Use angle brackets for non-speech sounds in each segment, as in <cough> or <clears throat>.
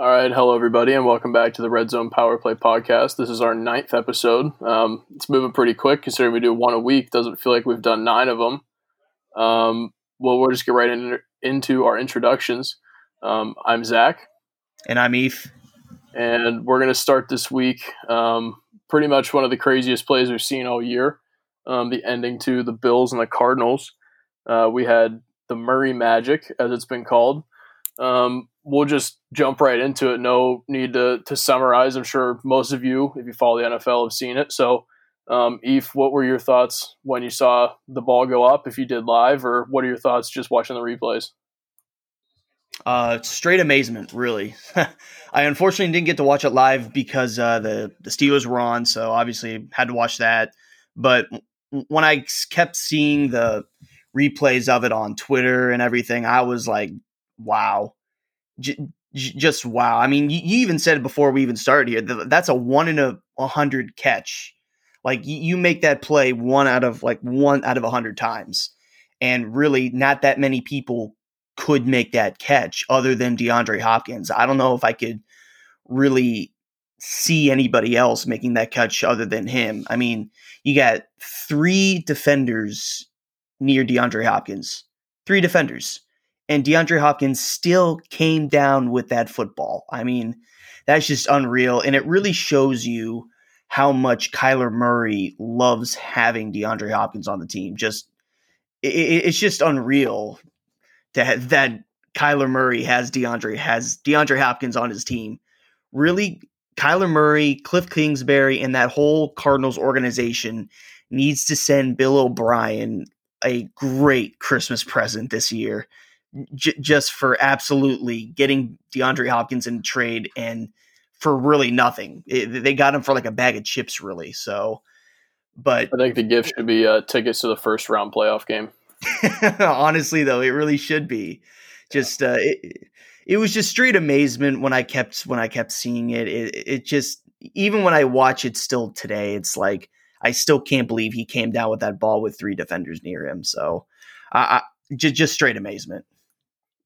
All right, hello everybody, and welcome back to the Red Zone Power Play podcast. This is our ninth episode. Um, it's moving pretty quick considering we do one a week. Doesn't feel like we've done nine of them. Um, well, we'll just get right in, into our introductions. Um, I'm Zach, and I'm Eph, and we're going to start this week. Um, pretty much one of the craziest plays we've seen all year. Um, the ending to the Bills and the Cardinals. Uh, we had the Murray Magic, as it's been called. Um, we'll just jump right into it. No need to, to summarize. I'm sure most of you, if you follow the NFL, have seen it. So, um, Eph, what were your thoughts when you saw the ball go up? If you did live, or what are your thoughts just watching the replays? Uh, straight amazement, really. <laughs> I unfortunately didn't get to watch it live because uh, the the Steelers were on, so obviously had to watch that. But when I kept seeing the replays of it on Twitter and everything, I was like, "Wow, j- just wow. I mean, you, even said before we even started here. that That's a one in a, a hundred catch. Like you, you make that play one out of like one out of a hundred times, and really not that many people could make that catch other than DeAndre Hopkins. I don't know if I could really see anybody else making that catch other than him. I mean, you got three defenders near DeAndre Hopkins, three defenders and DeAndre Hopkins still came down with that football. I mean, that's just unreal. And it really shows you how much Kyler Murray loves having DeAndre Hopkins on the team. Just it, it's just unreal that that Kyler Murray has DeAndre has DeAndre Hopkins on his team. Really, Kyler Murray, Cliff Kingsbury, and that whole Cardinals organization needs to send Bill O'Brien a great Christmas present this year j- just for absolutely getting DeAndre Hopkins in trade and for really nothing. It, they got him for like a bag of chips, really. So, but I think the gift should be uh, tickets to the first round playoff game. <laughs> Honestly, though, it really should be. Just uh, it, it was just straight amazement when I kept when I kept seeing it. It, it just even when I watch it still today, it's like I still can't believe he came down with that ball with three defenders near him. So, I, I just just straight amazement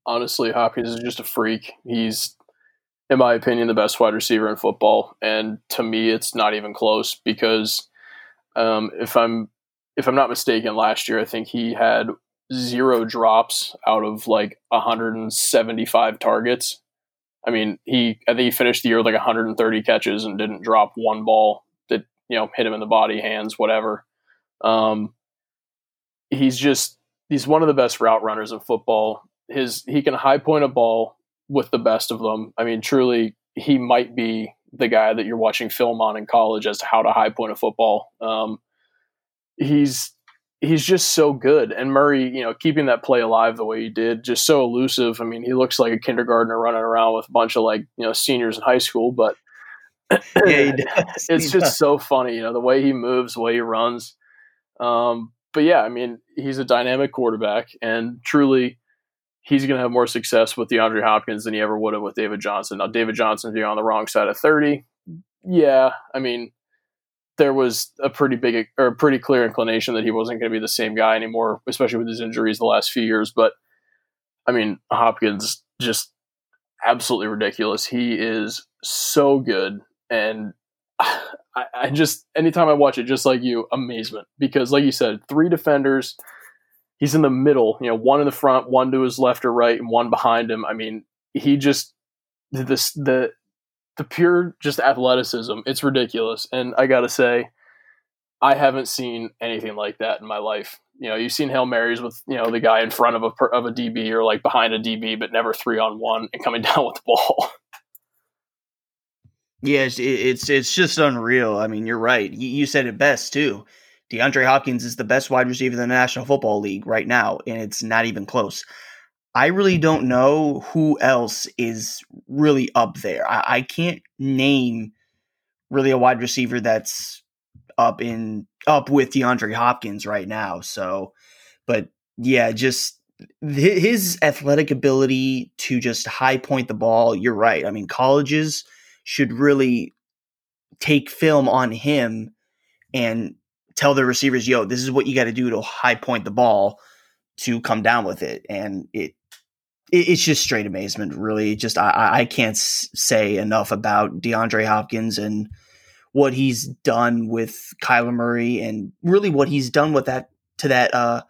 honestly, Hopkins is just a freak. He's, in my opinion, the best wide receiver in football, and to me, it's not even close because um, if I'm if I'm not mistaken, last year I think he had zero drops out of like 175 targets. I mean, he I think he finished the year with like 130 catches and didn't drop one ball that you know hit him in the body, hands, whatever. Um, he's just he's one of the best route runners in football his he can high point a ball with the best of them. I mean, truly, he might be the guy that you're watching film on in college as to how to high point a football. Um, he's he's just so good, and Murray, you know, keeping that play alive the way he did, just so elusive. I mean, he looks like a kindergartner running around with a bunch of like you know seniors in high school, but yeah, <laughs> it's just so funny, you know, the way he moves, the way he runs. Um, but yeah, I mean, he's a dynamic quarterback, and truly he's going to have more success with DeAndre Hopkins than he ever would have with David Johnson. Now, David Johnson's being on the wrong side of 30. Yeah, I mean, there was a pretty big or a pretty clear inclination that he wasn't going to be the same guy anymore, especially with his injuries the last few years. But I mean, Hopkins just absolutely ridiculous. He is so good. And <sighs> I, I just, anytime I watch it, just like you, amazement. Because, like you said, three defenders – he's in the middle, you know, one in the front, one to his left or right, and one behind him. I mean, he just this the the pure just athleticism. It's ridiculous, and I gotta say, I haven't seen anything like that in my life. You know, you've seen hail marys with you know the guy in front of a of a DB or like behind a DB, but never three on one and coming <laughs> down with the ball. Yes, it's it's just unreal. I mean, you're right. You, You said it best too. DeAndre Hopkins is the best wide receiver in the National Football League right now, and it's not even close. I really don't know who else is really up there. I, I can't name really a wide receiver that's up in up with DeAndre Hopkins right now. So, but yeah, just his athletic ability to just high point the ball. You're right. I mean, colleges should really take film on him and tell the receivers, yo, this is what you got to do to high point the ball to come down with it. And it, it's just straight amazement, really. Just I, I can't say enough about DeAndre Hopkins and what he's done with Kyler Murray and really what he's done with that to that uh,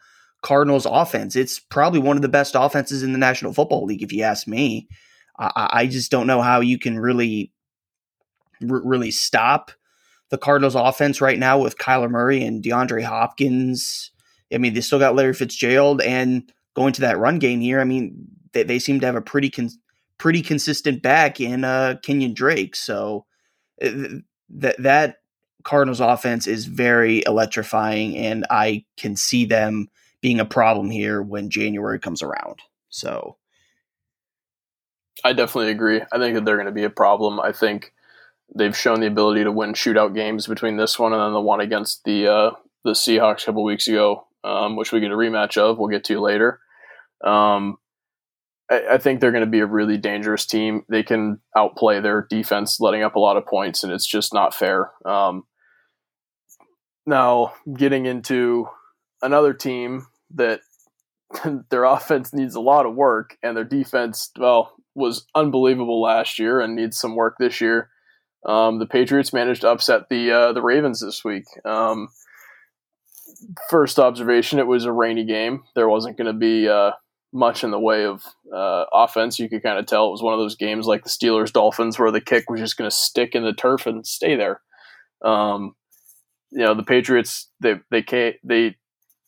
Cardinals offense. It's probably one of the best offenses in the National Football League, if you ask me. I, I just don't know how you can really, r- really stop the Cardinals offense right now with Kyler Murray and DeAndre Hopkins. I mean, they still got Larry Fitzgerald and going to that run game here. I mean, they, they seem to have a pretty con- pretty consistent back in uh, Kenyan Drake. So uh, that that Cardinals offense is very electrifying, and I can see them being a problem here when January comes around. So I definitely agree. I think that they're going to be a problem. I think they've shown the ability to win shootout games between this one and then the one against the uh, the Seahawks a couple weeks ago, um, which we get a rematch of. We'll get to later. Um, I, I, think they're going to be a really dangerous team. They can outplay their defense, letting up a lot of points, and it's just not fair. Um, now, getting into another team that <laughs> their offense needs a lot of work, and their defense, well, was unbelievable last year and needs some work this year. Um, the Patriots managed to upset the uh, the Ravens this week. Um, first observation, it was a rainy game. There wasn't going to be uh, much in the way of uh, offense. You could kind of tell it was one of those games like the Steelers Dolphins, where the kick was just going to stick in the turf and stay there. Um, you know, the Patriots they they they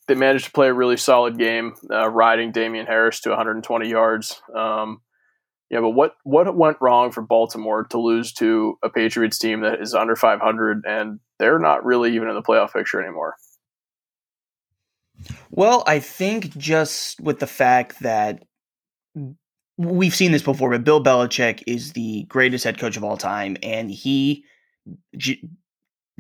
they managed to play a really solid game, uh, riding Damien Harris to 120 yards. Um, yeah, but what what went wrong for Baltimore to lose to a Patriots team that is under 500 and they're not really even in the playoff picture anymore? Well, I think just with the fact that we've seen this before, but Bill Belichick is the greatest head coach of all time, and he, J-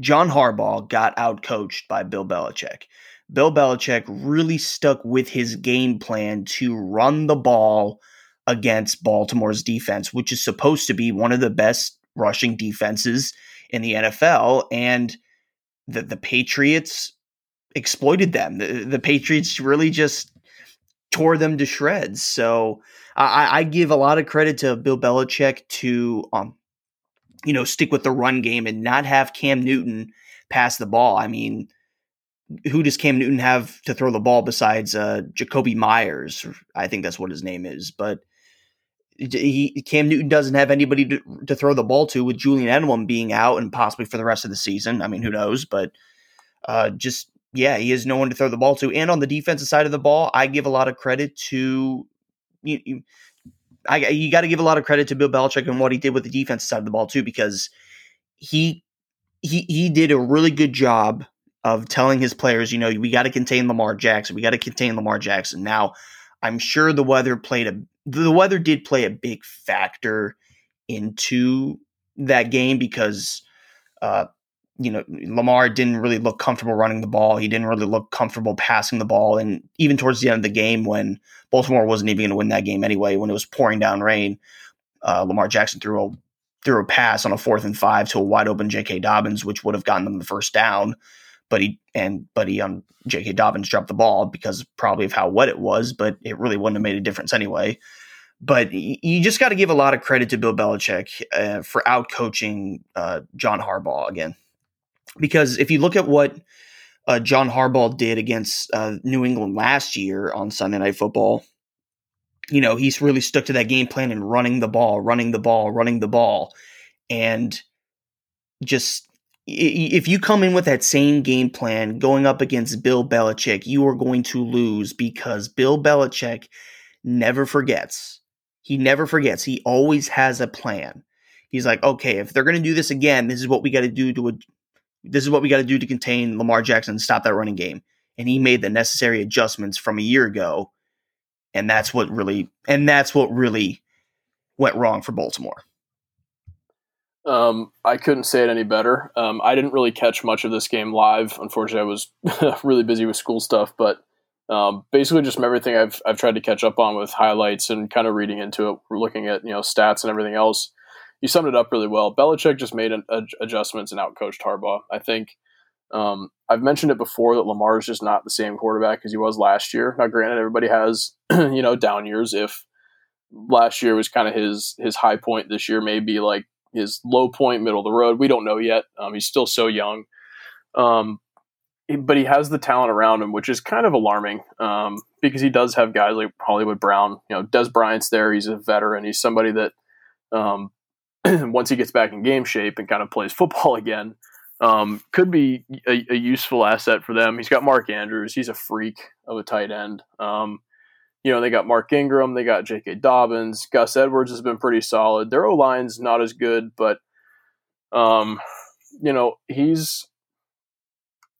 John Harbaugh, got out coached by Bill Belichick. Bill Belichick really stuck with his game plan to run the ball against Baltimore's defense, which is supposed to be one of the best rushing defenses in the NFL. And the, the Patriots exploited them. The, the Patriots really just tore them to shreds. So I, I, give a lot of credit to Bill Belichick to, um, you know, stick with the run game and not have Cam Newton pass the ball. I mean, who does Cam Newton have to throw the ball besides uh, Jakobi Meyers? I think that's what his name is. But he, Cam Newton doesn't have anybody to, to throw the ball to with Julian Edelman being out and possibly for the rest of the season. I mean, who knows? But uh, just yeah, he has no one to throw the ball to. And on the defensive side of the ball, I give a lot of credit to you. you I, you got to give a lot of credit to Bill Belichick and what he did with the defensive side of the ball too, because he he he did a really good job of telling his players, you know, we got to contain Lamar Jackson. We got to contain Lamar Jackson. Now, I'm sure the weather played a the weather did play a big factor into that game because uh, you know, Lamar didn't really look comfortable running the ball. He didn't really look comfortable passing the ball. And even towards the end of the game, when Baltimore wasn't even going to win that game anyway, when it was pouring down rain, uh, Lamar Jackson threw a threw a pass on a fourth and five to a wide open J.K. Dobbins, which would have gotten them the first down. But he and but he on um, J.K. Dobbins dropped the ball because probably of how wet it was, but it really wouldn't have made a difference anyway. But you just got to give a lot of credit to Bill Belichick uh, for out coaching uh, John Harbaugh again because if you look at what uh, John Harbaugh did against uh, New England last year on Sunday Night Football, you know, he's really stuck to that game plan and running the ball, running the ball, running the ball. And just if you come in with that same game plan going up against Bill Belichick, you are going to lose because Bill Belichick never forgets. He never forgets. He always has a plan. He's like, okay, if they're going to do this again, this is what we got to do to this is what we got to do to contain Lamar Jackson and stop that running game. And he made the necessary adjustments from a year ago. And that's what really and that's what really went wrong for Baltimore. Um, I couldn't say it any better. Um, I didn't really catch much of this game live. Unfortunately, I was <laughs> really busy with school stuff. But um, basically, just from everything I've I've tried to catch up on with highlights and kind of reading into it, looking at you know stats and everything else you summed it up really well. Belichick just made an, adjustments and outcoached Harbaugh. I think um, I've mentioned it before that Lamar is just not the same quarterback as he was last year. Now, granted, everybody has <clears throat> you know down years if last year was kind of his his high point. This year may be like his low point, middle of the road. We don't know yet. Um, he's still so young, um, but he has the talent around him, which is kind of alarming um, because he does have guys like Hollywood Brown. You know, Dez Bryant's there. He's a veteran. He's somebody that um, <clears throat> once he gets back in game shape and kind of plays <laughs> football again, um, could be a, a, useful asset for them. He's got Mark Andrews. He's a freak of a tight end. Um, you know, they got Mark Ingram, they got J.K. Dobbins, Gus Edwards has been pretty solid. Their O line's not as good, but um, you know, he's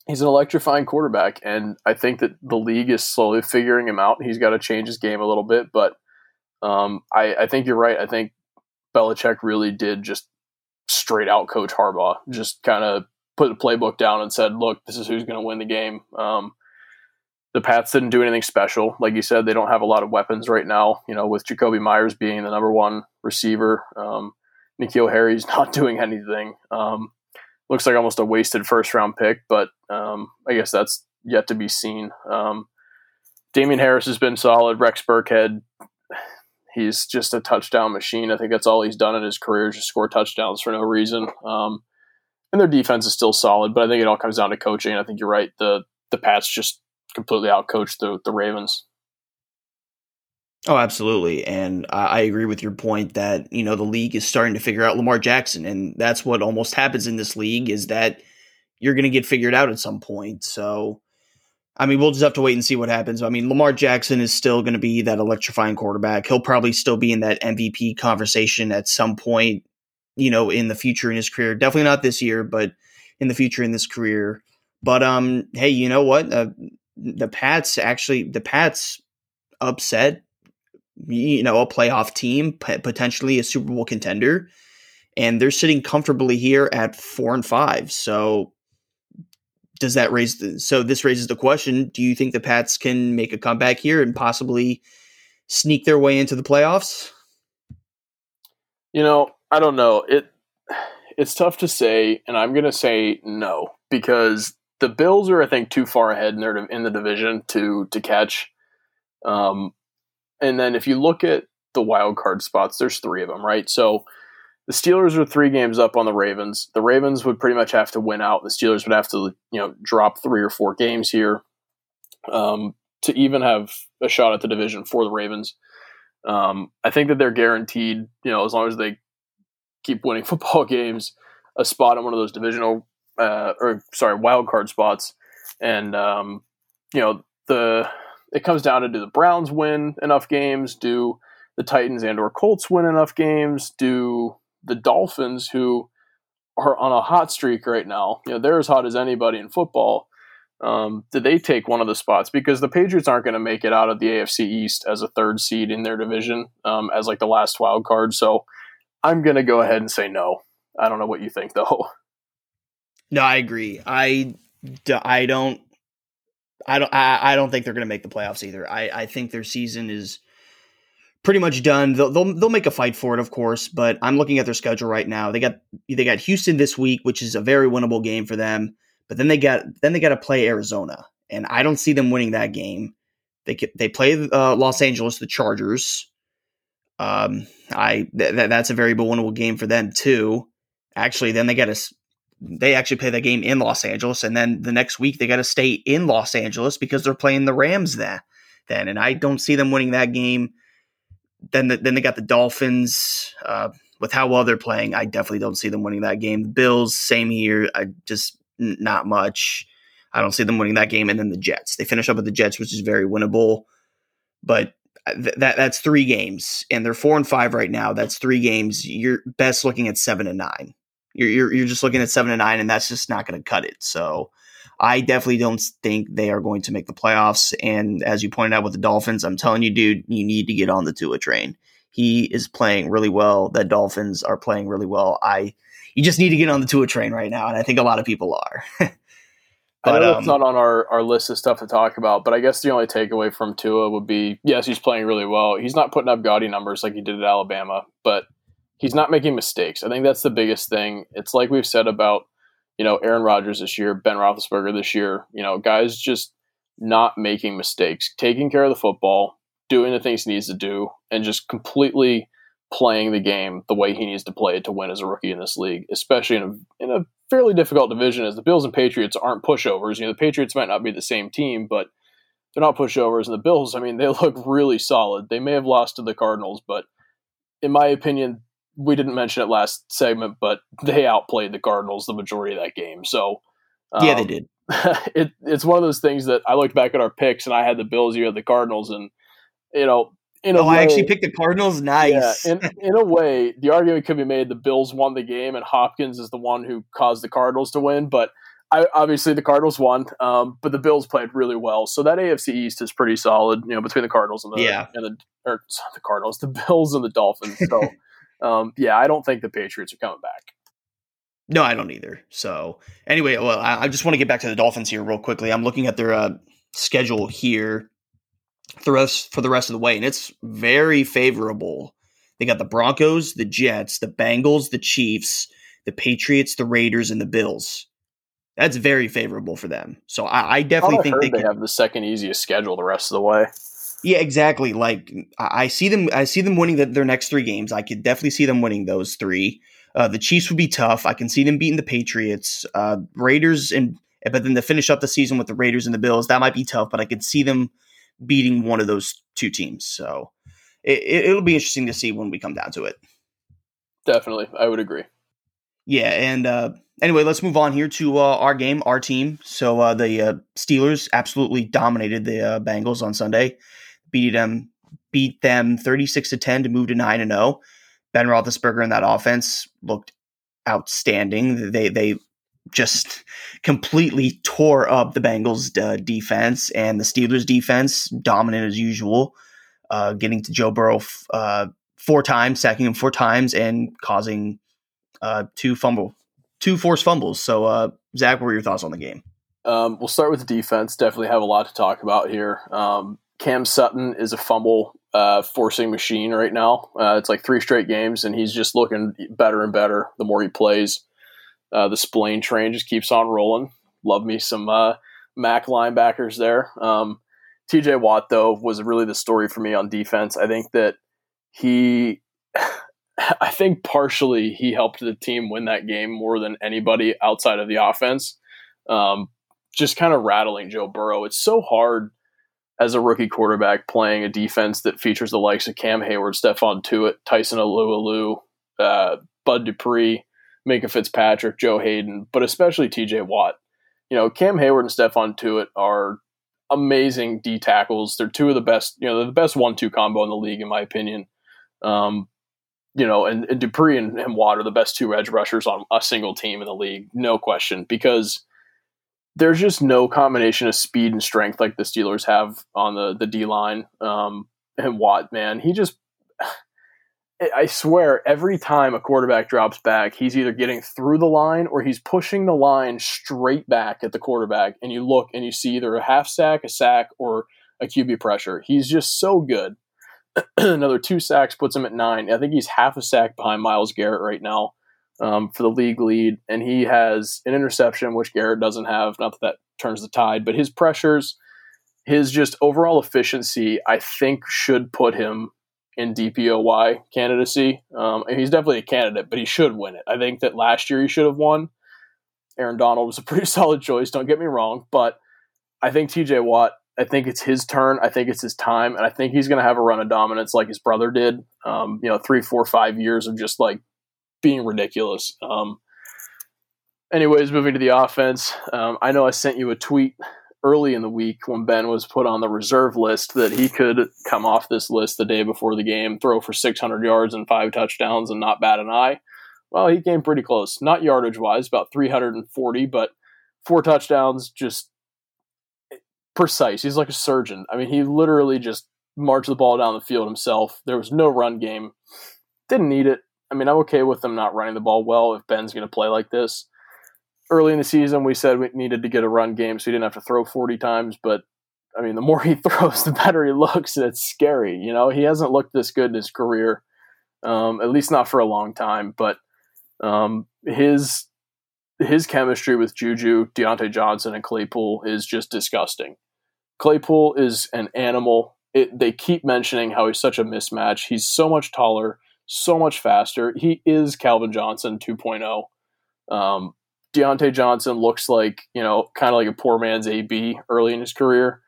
he's an electrifying quarterback, and I think that the league is slowly figuring him out. He's got to change his game a little bit, but um, I, I think you're right. I think Belichick really did just straight out coach Harbaugh, just kind of put the playbook down and said, "Look, this is who's going to win the game." Um, the Pats didn't do anything special. Like you said, they don't have a lot of weapons right now. You know, with Jakobi Meyers being the number one receiver, um, N'Keal Harry's <laughs> not doing anything. Um, looks like almost a wasted first round pick, but um, I guess that's yet to be seen. Um, Damien Harris has been solid. Rex Burkhead, he's just a touchdown machine. I think that's all he's done in his career, is just score touchdowns for no reason. Um, and their defense is still solid, but I think it all comes down to coaching. I think you're right. The the Pats just completely outcoached the the Ravens. Oh, absolutely, and I, agree with your point that you know the league is starting to figure out Lamar Jackson, and that's what almost happens in this league is that you're going to get figured out at some point. So, I mean, we'll just have to wait and see what happens. I mean, Lamar Jackson is still going to be that electrifying quarterback. He'll probably still be in that MVP conversation at some point, you know, in the future in his career. Definitely not this year, but in the future in this career. But um, hey, you know what? Uh, the Pats actually the Pats upset you know a playoff team potentially a Super Bowl contender. And they're sitting comfortably here at 4 and 5 so does that raise the, so this raises the question do you think the Pats can make a comeback here and possibly sneak their way into the playoffs? You know I don't know. It it's tough to say and I'm going to say no because the Bills are, I think, too far ahead in their in the division to to catch. Um, and then if you look at the wild card spots, there's three of them, right? So the Steelers are three games up on the Ravens. The Ravens would pretty much have to win out. The Steelers would have to, you know, drop three or four games here um, to even have a shot at the division for the Ravens. Um, I think that they're guaranteed, you know, as long as they keep winning <laughs> football games, a spot on one of those divisional uh, or sorry, wild card spots, and um, you know the it comes down to do the Browns win enough games? Do the Titans and or Colts win enough games? Do the Dolphins, who are on a hot streak right now, you know they're as hot as anybody in football. Um, did they take one of the spots? Because the Patriots aren't going to make it out of the AFC East as a third seed in their division um, as like the last wild card. So I'm going to go ahead and say no. I don't know what you think though. No, I agree. I, I don't I don't I, I don't think they're going to make the playoffs either. I, I think their season is pretty much done. They'll, they'll they'll make a fight for it, of course. But I'm looking at their schedule right now. They got they got Houston this week, which is a very winnable game for them. But then they got then they got to play Arizona, and I don't see them winning that game. They they play uh, Los Angeles, the Chargers. Um, I th- that's a very winnable game for them too. Actually, then they got to they actually play that game in Los Angeles, and then the next week they got to stay in Los Angeles because they're playing the Rams then. Then, and I don't see them winning that game. Then, the, then they got the Dolphins. Uh, with how well they're playing, I definitely don't see them winning that game. The Bills, same here. I just not much. I don't see them winning that game. And then the Jets. They finish up with the Jets, which is very winnable. But th- that that's three games, and they're four and five right now. That's three games. You're best looking at seven and nine you're, you're, you're just looking at seven and nine, and that's just not going to cut it. So I definitely don't think they are going to make the playoffs. And as you pointed out with the Dolphins, I'm telling you, dude, you need to get on the Tua train. He is playing really well. The Dolphins are playing really well. I you just need to get on the Tua train right now, and I think a lot of people are. <laughs> but, I know um, it's not on our, our list of stuff to talk about, but I guess the only takeaway from Tua would be yes, he's playing really well. He's not putting up gaudy numbers like he did at Alabama, but he's not making mistakes. I think that's the biggest thing. It's like we've said about, you know, Aaron Rodgers this year, Ben Roethlisberger this year. You know, guys just not making mistakes, taking care of the football, doing the things he needs to do and just completely playing the game the way he needs to play it to win as a rookie in this league, especially in a in a fairly difficult division as the Bills and Patriots aren't pushovers. You know, the Patriots might not be the same team, but they're not pushovers. And the Bills, I mean, they <laughs> look really solid. They may have lost to the Cardinals, but in my opinion, we didn't mention it last segment, but they outplayed the Cardinals the majority of that game. So um, yeah, they um, did. <laughs> it, it's one of those things that I looked back at our picks and I had the Bills, you had the Cardinals, and you know in oh, way, I actually picked the Cardinals. Nice. Yeah, in, in a way, the argument could be made the Bills won the game and Hopkins is the one who caused the Cardinals to win. But I, obviously, the Cardinals won, um, but the Bills played really well. So that AFC East is pretty solid. You know, between the Cardinals and the yeah. and the or the Cardinals, the Bills and the Dolphins. So um, yeah, I don't think the Patriots are coming back. No, I don't either. So anyway, well, I, I just want to get back to the Dolphins here real quickly. I'm looking at their uh, schedule here the rest for the rest of the way, and it's very favorable. They got the Broncos, the Jets, the Bengals, the Chiefs, the Patriots, the Raiders, and the Bills. That's very favorable for them. So I, I definitely think they, they have the second easiest schedule the rest of the way. Yeah, exactly. Like I see them, I see them winning the, their next three games. I could definitely see them winning those three. Uh, the Chiefs would be tough. I can see them beating the Patriots, uh, Raiders, and but then to finish up the season with the Raiders and the Bills, that might be tough. But I could see them beating one of those two teams. So it, will be interesting to see when we come down to it. Definitely, I would agree. Yeah, and uh, anyway, let's move on here to uh, our game, our team. So uh, the uh, Steelers absolutely dominated the uh, Bengals on Sunday, beat them, beat them thirty six to ten to move to nine and zero. Oh. Ben Roethlisberger and that offense looked outstanding. They they just completely tore up the Bengals uh, defense and the Steelers defense, dominant as usual, uh, getting to Joe Burrow f- uh, four times, sacking him four times, and causing uh, two fumble, two forced fumbles. So, uh, Zach, what were your thoughts on the game? Um, we'll start with the defense. Definitely have a lot to talk about here. Um, Cam Sutton is a fumble uh, forcing machine right now. it's like three straight games, and he's just looking better and better the more he plays. Uh, the Spillane train just keeps on rolling. Love me some uh, Mac linebackers there. Um, TJ Watt, though, was really the story for me on defense. I think that he, <sighs> I think partially he helped the team win that game more than anybody outside of the offense. Um, just kind of rattling Joe Burrow. It's so hard as a rookie quarterback playing a defense that features the likes of Cam Heyward, Stephon Tuitt, Tyson Alualu, uh, Bud Dupree, Minkah Fitzpatrick, Joe Haden, but especially TJ Watt. You know, Cam Heyward and Stephon Tuitt are amazing D tackles. They're two of the best, you know, the best one two combo in the league, in my opinion. Um, you know, and, and Dupree and, and Watt are the best two edge rushers on a single team in the league, no question, because there's just no combination of speed and strength like the Steelers have on the the D line. Um, and Watt, man, he just <sighs> I swear, every time a quarterback drops back, he's either getting through the line or he's pushing the line straight back at the quarterback. And you look and you see either a half sack, a sack, or a QB pressure. He's just so good. <clears throat> Another two sacks puts him at nine. I think he's half a sack behind Myles Garrett right now um, for the league lead. And he has an interception, which Garrett doesn't have. Not that that turns the tide, but his pressures, his just overall efficiency, I think should put him in DPOY candidacy. Um, he's definitely a candidate, but he should win it. I think that last year he should have won. Aaron Donald was a <laughs> pretty solid choice. Don't get me wrong, but I think TJ Watt. I think it's his turn. I think it's his time, and I think he's going to have a run of dominance like his brother did. Um, you know, three, four, five years of just like being ridiculous. Um, anyways, moving to the offense. Um, I know I sent you a tweet early in the week when Ben was put on the reserve list that he could come off this list the day before the game, throw for 600 yards and five touchdowns and not bat an eye. Well, he came pretty close. Not yardage wise, about 340, but four touchdowns, just precise. He's like a surgeon. I mean, he literally just marched the ball down the field himself. There was no run game. Didn't need it. I mean, I'm okay with them not running the ball well if Ben's going to play like this early in the season we said we needed to get a run game so he didn't have to throw 40 times but i mean the more <laughs> he throws the better he looks and it's scary you know he hasn't looked this good in his career um, at least not for a long time but um, his his chemistry with Juju, Diontae Johnson, and Claypool is just disgusting. Claypool is an animal. it, they keep mentioning how he's such a mismatch. He's so much taller, so much faster. He is Calvin Johnson 2.0. Um, Diontae Johnson looks like, you know, kind of like a poor man's AB early in his career.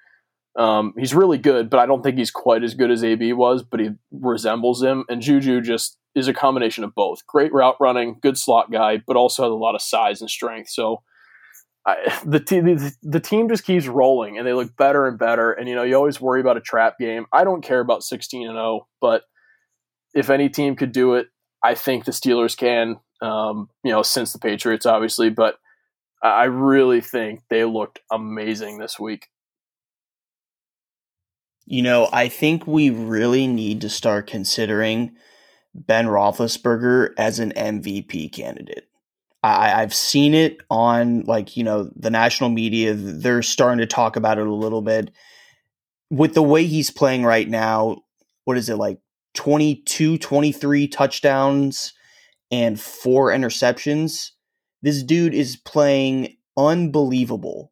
Um, he's really good, but I don't think he's quite as good as AB was, but he resembles him. And Juju just is a combination of both. Great route running, good slot guy, but also has a lot of size and strength. So I, <laughs> the, the, the team just keeps rolling and they look better and better. And, you know, you always worry about a trap game. I don't care about 16 and 0, but if any team could do it, I think the Steelers can um, you know, since the Patriots, obviously. But I really think they looked amazing this week. You know, I think we really need to start considering Ben Roethlisberger as an MVP candidate. I, I've seen it on like you know the national media. They're starting to talk about it a little bit. With the way he's playing right now, what is it like 22, 23 touchdowns and four interceptions. This dude is playing unbelievable.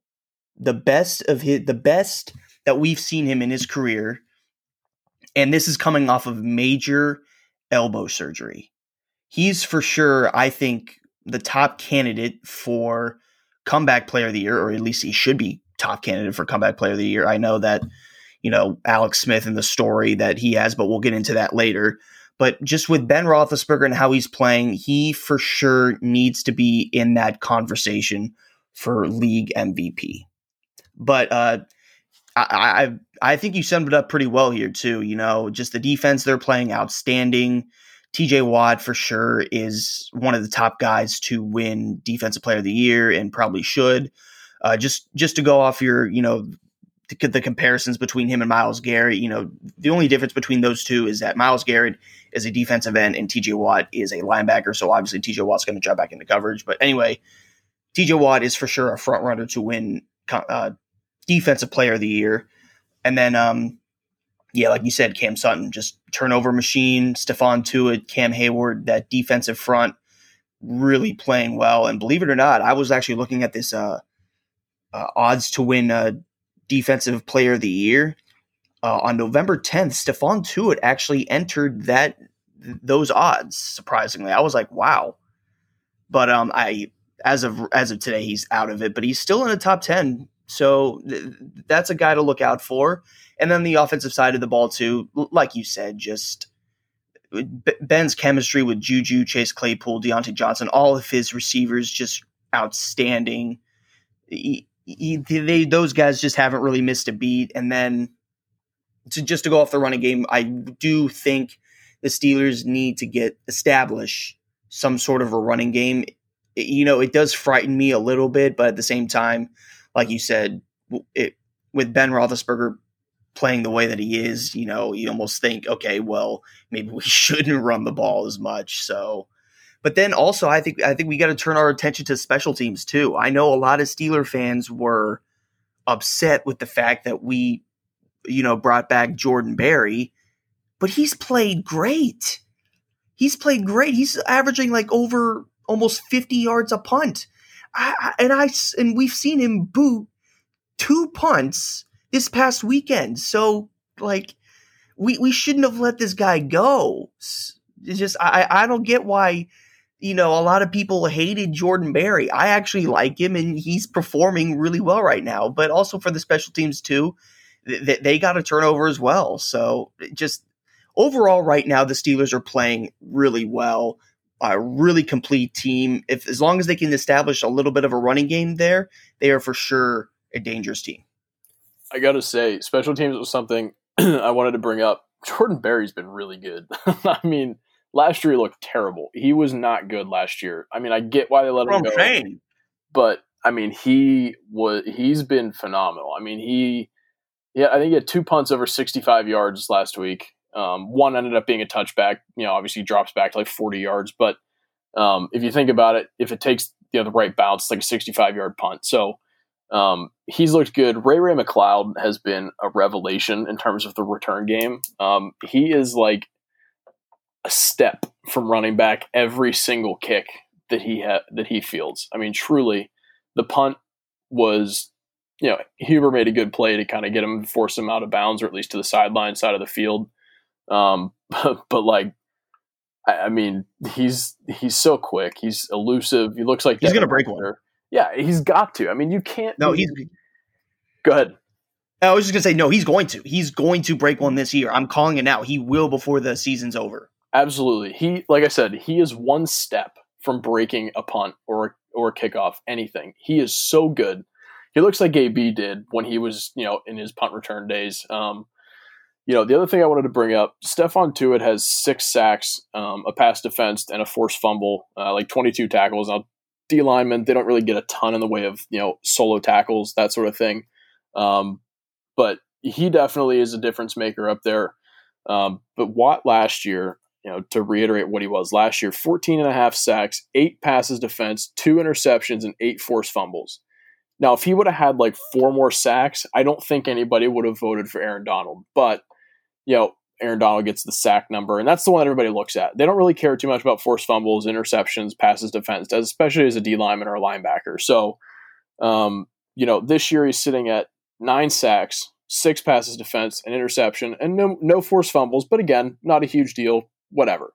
The best of his, the best that we've seen him in his career. And this is coming off of major elbow surgery. He's for sure, I think, the top candidate for comeback player of the year, or at least he should be top candidate for comeback player of the year. I know that, you know, Alex Smith and the story that he has, but we'll get into that later. But just with Ben Roethlisberger and how he's playing, he for sure needs to be in that conversation for league MVP. But uh, I, I I think you summed it up pretty well here too. You know, just the defense they're playing outstanding. TJ Watt for sure is one of the top guys to win Defensive Player of the Year and probably should. Uh, just just to go off your you know the, the, comparisons between him and Myles Garrett. You know, the only difference between those two is that Myles Garrett is a defensive end and TJ Watt is a linebacker. So obviously TJ Watt's going to drop back into coverage. But anyway, TJ Watt is for sure a front runner to win uh, defensive player of the year. And then, um, yeah, like you said, Cam Sutton, just turnover machine. Stephon Tuitt, Cam Heyward, that defensive front really playing well. And believe it or not, I was actually looking at this uh, uh, odds to win uh, defensive player of the year. Uh, on November 10th, Stephon Tuitt actually entered that those odds. Surprisingly, I was like, wow. But um, I as of as of today, he's out of it, but he's still in the top 10. So th- that's a guy to look out for. And then the offensive side of the ball too, like you said, just Ben's chemistry with Juju, Chase Claypool, Diontae Johnson, all of his receivers just outstanding. They those guys just haven't really missed a beat. And then to just to go off the running game, I do think the Steelers need to get establish some sort of a running game. It, you know, it does frighten me a little bit, but at the same time, like you said, it, with Ben Roethlisberger playing the way that he is, you know, you almost think, okay, well, maybe we <laughs> shouldn't run the ball as much. So but then also, I think I think we got to turn our attention to special teams too. I know a lot of Steeler fans were upset with the fact that we, you know, brought back Jordan Berry, but he's played great. He's played great. He's averaging like over almost 50 yards a punt. I, I, and I and we've seen him boot two punts this past weekend. So like we we shouldn't have let this guy go. It's just I I don't get why you know, a lot of people hated Jordan Berry. I actually like him and he's performing really well right now. But also for the special teams too, they, they got a turnover as well. So just overall, right now the Steelers are playing really well. A really complete team. If as long as they can establish a little bit of a running game there, they are for sure a dangerous team. I gotta say, special teams was something <clears throat> I wanted to bring up. Jordan Berry's been really good. <laughs> I mean, last year he looked terrible. He was not good last year. I mean, I get why they let him go, saying. but I mean, he was he's been phenomenal. I mean, he yeah, I think he had two punts over 65 yards last week. Um, one ended up being a touchback. You know, obviously drops back to like 40 yards, but um, if you think about it, if it takes you know the right bounce, it's like a 65 yard punt. So um, he's looked good. Ray Ray McCloud has been a revelation in terms of the return game. Um, he is like a step from running back every single kick that he ha- that he fields. I mean, truly, the punt was you know, Huber made a good play to kind of get him, force him out of bounds, or at least to the sideline side of the field. Um, <laughs> but, but like, I, I, mean, he's he's so quick. He's elusive. He looks like he's going to break one. Yeah, he's got to. I mean, you can't. No, he's. Go ahead. I was just gonna say no. He's going to. He's going to break one this year. I'm calling it now. He will before the season's over. Absolutely. He, like I said, he is one step from breaking a punt or or a kickoff, anything. He is so good. He looks like AB did when he was, you know, in his punt return days. Um, you know, the other thing I wanted to bring up, Stephon Tuitt has six sacks, um, a pass defense, and a forced fumble, uh, like 22 tackles. Now, D linemen, they don't really get a ton in the way of, you know, solo tackles, that sort of thing. Um, but he definitely is a difference maker up there. Um, but Watt last year, you know, to reiterate what he was last year 14 and a half sacks, eight passes defense, two interceptions, and eight forced fumbles. Now, if he would have had like four more sacks, I don't think anybody would have voted for Aaron Donald. But, you know, Aaron Donald gets the sack number, and that's the one that everybody looks at. They don't really care too much about forced fumbles, interceptions, passes defense, especially as a D lineman or a linebacker. So, um, you know, this year he's sitting at nine sacks, six passes defense, an interception, and no no forced fumbles. But again, not a huge deal whatever.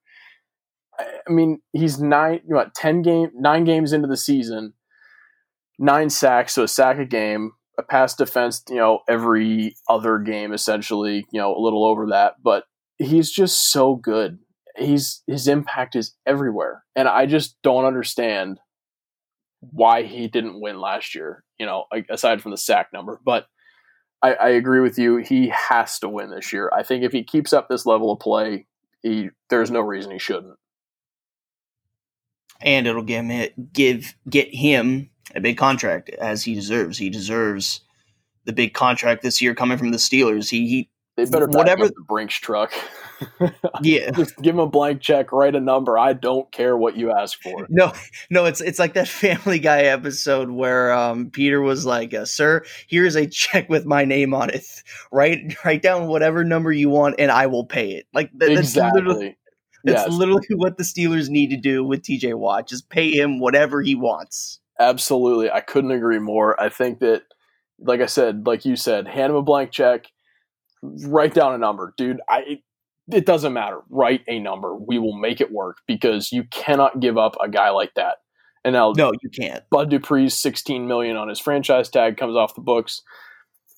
I mean, he's nine, what, ten game, nine games into the season, nine sacks, so a sack a game, a pass defense, you know, every other game essentially, you know, a little over that, but he's just so good. He's his impact is everywhere, and I just don't understand why he didn't win last year. You know, aside from the sack number, but. I, I agree with you. He has to win this year. I think if he keeps up this level of play, he there's no reason he shouldn't. And it'll give him give get him a big contract as he deserves. He deserves the big contract this year coming from the Steelers. He he they better whatever the Brinks truck. <laughs> yeah, <laughs> just give him a blank check, write a number. I don't care what you ask for. <laughs> No, no, it's it's like that Family Guy episode where um, Peter was like, uh, "Sir, here's a check with my name on it. Write write down whatever number you want, and I will pay it." Like that, exactly. That's literally, that's yes. literally what the Steelers need to do with TJ Watt. Just pay him whatever he wants. Absolutely, I couldn't agree more. I think that, like I said, like you said, hand him a blank check write down a number, dude. I it doesn't matter. Write a number. We will make it work because you cannot give up a guy like that. And now, no, you can't. Bud Dupree's sixteen million on his franchise tag comes off the books.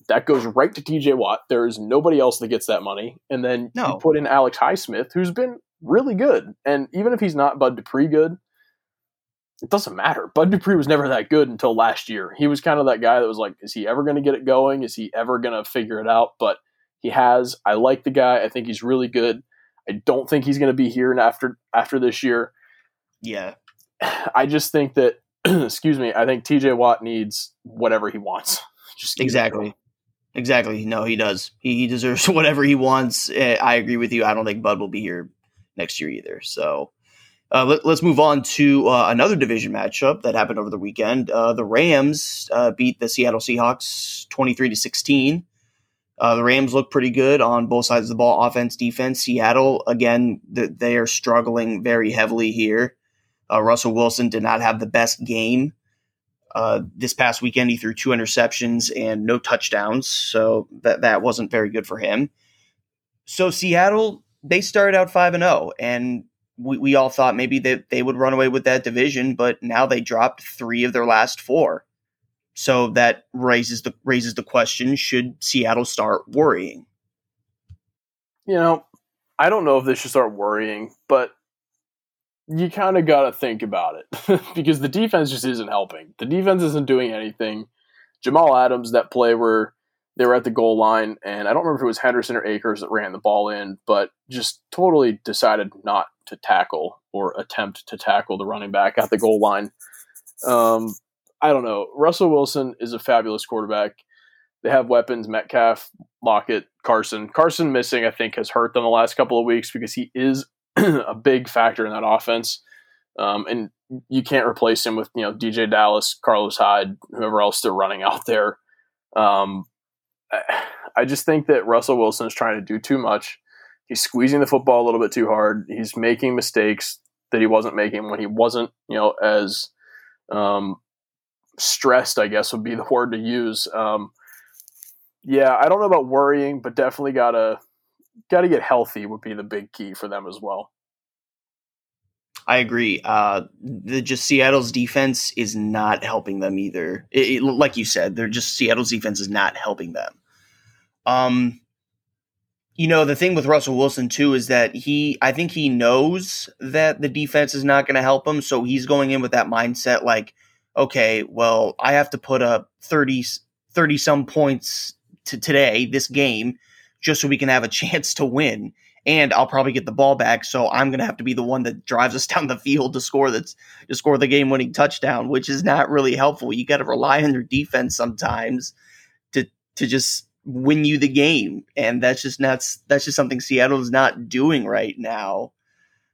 That goes right to TJ Watt. There is nobody else that gets that money. And then no. you put in Alex Highsmith, who's been really good. And even if he's not Bud Dupree good, it doesn't matter. Bud Dupree was never that good until last year. He was kind of that guy that was like, is he ever going to get it going? Is he ever going to figure it out? But he has. I like the guy. I think he's really good. I don't think he's going to be here after after this year. Yeah. <sighs> I just think that <clears throat> excuse me, I think TJ Watt needs whatever he wants. <laughs> Just exactly. Exactly. No, he does. He, he deserves <laughs> whatever he wants. Eh, I agree with you. I don't think Bud will be here next year either. So uh, let, us move on to uh, another division matchup that happened over the weekend. Uh, the Rams uh, beat the Seattle Seahawks 23 to 16. Uh, the Rams look pretty good on both sides of the ball, offense, defense. Seattle, again, they are struggling very heavily here. Uh, Russell Wilson did not have the best game. Uh, this past weekend, he threw two interceptions and no touchdowns, so that that wasn't very good for him. So Seattle, they started out five and zero, oh, and we, we all thought maybe that they would run away with that division, but now they dropped three of their last four. So that raises the raises the question: Should Seattle start worrying? You know, I don't know if they should start worrying, but you kind of got to think about it <laughs> because the defense just isn't helping. The defense isn't doing anything. Jamal Adams, that play where they were at the goal line, and I don't remember if it was Henderson or Akers that ran the ball in, but just totally decided not to tackle or attempt to tackle the running back at the goal line. Um, I don't know. Russell Wilson is a fabulous quarterback. They have weapons: Metcalf, Lockett, Carson. Carson missing, I think, has hurt them the last couple of weeks because he is <clears throat> a big factor in that offense. Um, and you can't replace him with you know DeeJay Dallas, Carlos Hyde, whoever else they're running out there. Um, I just think that Russell Wilson is trying to do too much. He's squeezing the football a little bit too hard. He's making mistakes that he wasn't making when he wasn't, you know, as um, stressed, I guess would be <laughs> the word to use. Um, yeah, I don't know about worrying, but definitely gotta gotta get healthy would be the big key for them as well. I agree. Uh, the just Seattle's defense is not helping them either. It, it, like you said, they're just Seattle's defense is not helping them. Um, you know the thing with Russell Wilson too is that he, I think he knows that the defense is not going to help him, so he's going in with that mindset like, okay, well, I have to put up 30, 30 some points to today, this game, just so we can have a <laughs> chance to win and I'll probably get the ball back. So I'm going to have to be the one that drives us <laughs> down the field to score that's to score the game winning touchdown, which is not really helpful. You got to rely on your defense sometimes to to just win you the game, and that's just not that's just something Seattle is not doing right now.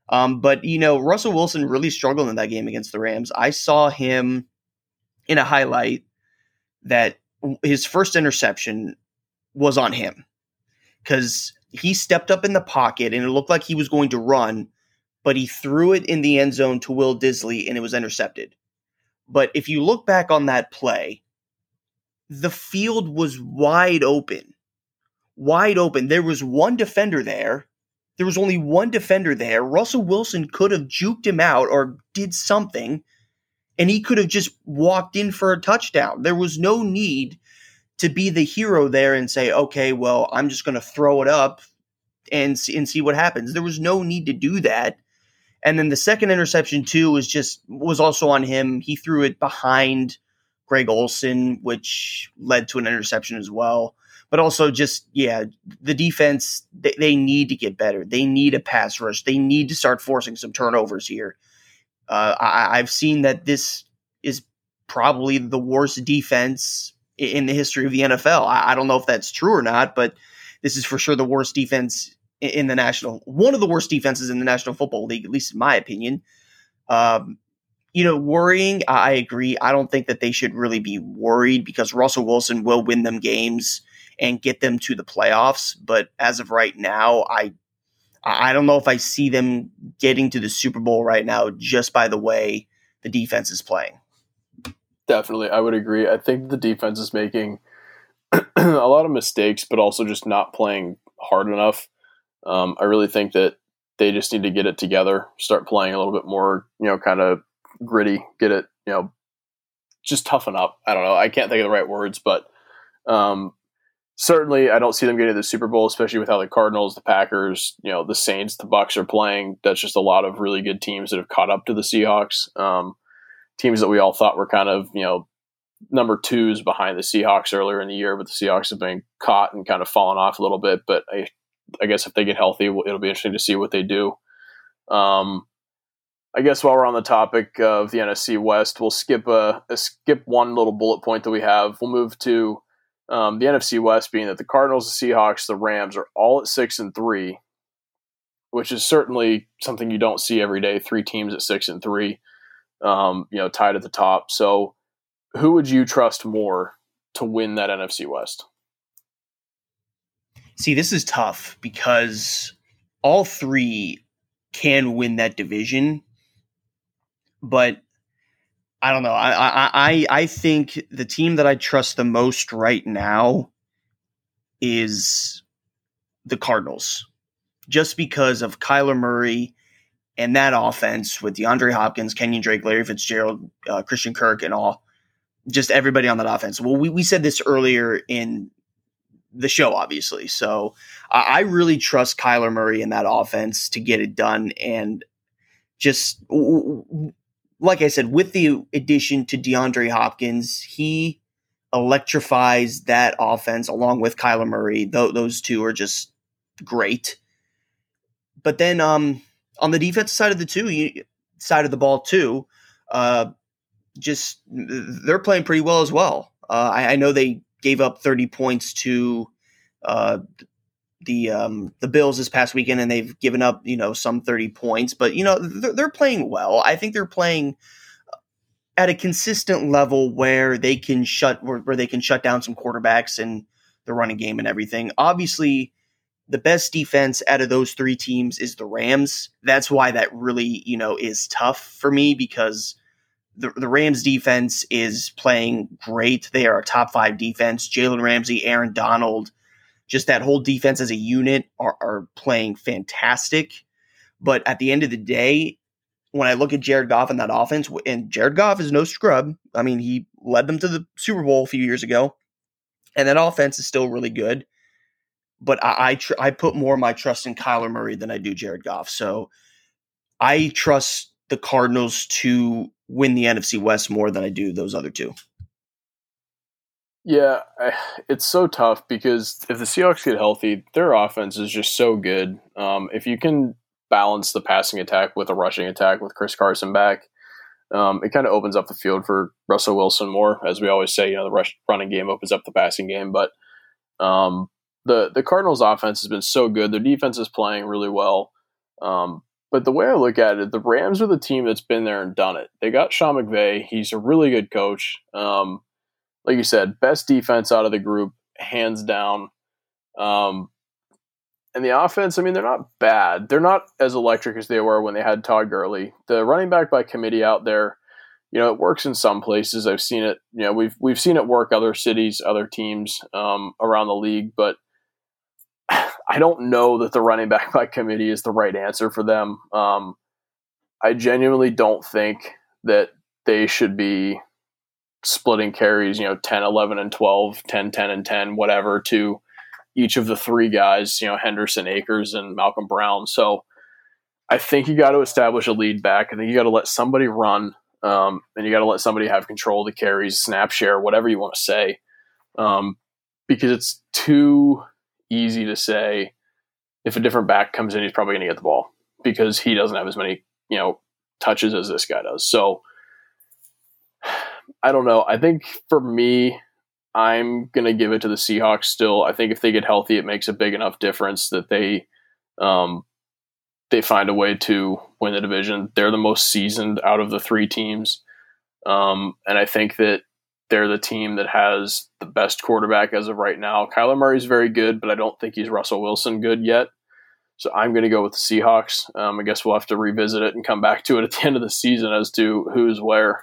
Um, but you know, Russell Wilson really struggled in that game against the Rams. I saw him in a highlight that his first interception was on him because he stepped up in the pocket and it looked like he was going to run, but he threw it in the end zone to Will Dissly and it was intercepted. But if you look back on that play, the field was wide open. Wide open. There was one defender there. There was only one defender there. Russell Wilson could have juked him out or did something, and he could have just walked in for a touchdown. There was no need to be the hero there and say, okay, well, I'm just going to throw it up and and see what happens. There was no need to do that. And then the second interception too was just was also on him. He threw it behind Greg Olsen, which led to an interception as well. But also just yeah, the defense they, they need to get better. They need a pass rush. They need to start forcing some turnovers here. Uh, I, I've seen that this is probably the worst defense in the history of the NFL. I, I don't know if that's true or not, but this is for sure the worst defense in the national, one of the worst defenses in the National Football League, at least in my opinion. Um, you know, worrying, I agree. I don't think that they should really be worried because Russell Wilson will win them games and get them to the playoffs. But as of right now, I I don't know if I see them getting to the Super Bowl right now just by the way the defense is playing. Definitely, I would agree. I think the defense is making <clears throat> a lot of mistakes, but also just not playing hard enough. Um, I really think that they just need to get it together, start playing a little bit more, you know, kind of gritty, get it, you know, just toughen up. I don't know. I can't think of the right words, but um, certainly I don't see them getting to the Super Bowl, especially with how the Cardinals, the Packers, you know, the Saints, the Bucks are playing. That's just a lot of really good teams that have caught up to the Seahawks. Um, teams that we all thought were kind of you know number twos behind the Seahawks earlier in the year, but the Seahawks have been caught and kind of fallen off a little bit. But I, I guess if they get healthy, it'll be interesting to see what they do. Um, I guess while we're on the topic of the NFC West, we'll skip a, a skip one little bullet point that we have. We'll move to um, the NFC West, being that the Cardinals, the Seahawks, the Rams are all at six and three, which is certainly something you don't see every day. Three teams at six and three um, you know, tied at the top. So, who would you trust more to win that NFC West? See, this is tough because all three can win that division, but I don't know. I I I think the team that I trust the most right now is the Cardinals, just because of Kyler Murray and that offense with DeAndre Hopkins, Kenyan Drake, Larry Fitzgerald, uh, Christian Kirk, and all, just everybody on that offense. Well, we, we said this earlier in the show, obviously. So I, I really trust Kyler Murray in that offense to get it done. And just like I said, with the addition to DeAndre Hopkins, he electrifies that offense along with Kyler Murray. Th- those two are just great. But then, um, on the defense side of the two you, side of the ball too, uh, just they're playing pretty well as well. Uh, I, I, know they gave up 30 points to uh, the um, the Bills this past weekend, and they've given up you know some 30 points, but you know they're, they're playing well. I think they're playing at a consistent level where they can shut where, where they can shut down some quarterbacks and the running game and everything. Obviously, the best defense out of those three teams is the Rams. That's why that really, you know, is tough for me because the, the Rams defense is playing great. They are a top five defense. Jalen Ramsey, Aaron Donald, just that whole defense as a unit are, are playing fantastic. But at the end of the day, when I look at Jared Goff and that offense, and Jared Goff is no scrub. I mean, he led them to the Super Bowl a few years ago, and that offense is still really good. But I I, tr- I put more of my trust in Kyler Murray than I do Jared Goff. So I trust the Cardinals to win the NFC West more than I do those other two. Yeah, it's so tough because if the Seahawks get healthy, their offense is just so good. Um, if you can balance the passing attack with a rushing attack with Chris Carson back, um, it kind of opens up the field for Russell Wilson more. As we always say, you know, the rush, running game opens up the passing game. But um, the the Cardinals' offense has been so good. Their defense is playing really well. Um, but the way I look at it, the Rams are the team that's been there and done it. They got Sean McVay. He's a really good coach. Um, like you said, best defense out of the group, hands down. Um, and the offense, I mean, they're not bad. They're not as electric as they were when they had Todd Gurley. The running back by committee out there, you know, it works in some places. I've seen it. You know, we've we've seen it work other cities, other teams um, around the league, but <sighs> I don't know that the running back by committee is the right answer for them. Um, I genuinely don't think that they should be splitting carries, you know, 10, 11, and 12, 10, 10, and 10, whatever, to each of the three guys, you know, Henderson, Akers, and Malcolm Brown. So I think you got to establish a lead back. I think you got to let somebody run, um, and you got to let somebody have control of the carries, snap share, whatever you want to say, um, because it's too easy to say if a different back comes in, he's probably going to get the ball because he doesn't have as many, you know, touches as this guy does. So I don't know. I think for me, I'm going to give it to the Seahawks still. I think if they get healthy, it makes a big enough difference that they um, they find a way to win the division. They're the most seasoned out of the three teams. Um, and I think that they're the team that has the best quarterback as of right now. Kyler Murray's very good, but I don't think he's Russell Wilson good yet. So I'm going to go with the Seahawks. Um, I guess we'll have to revisit it and come back to it at the end of the season as to who's where.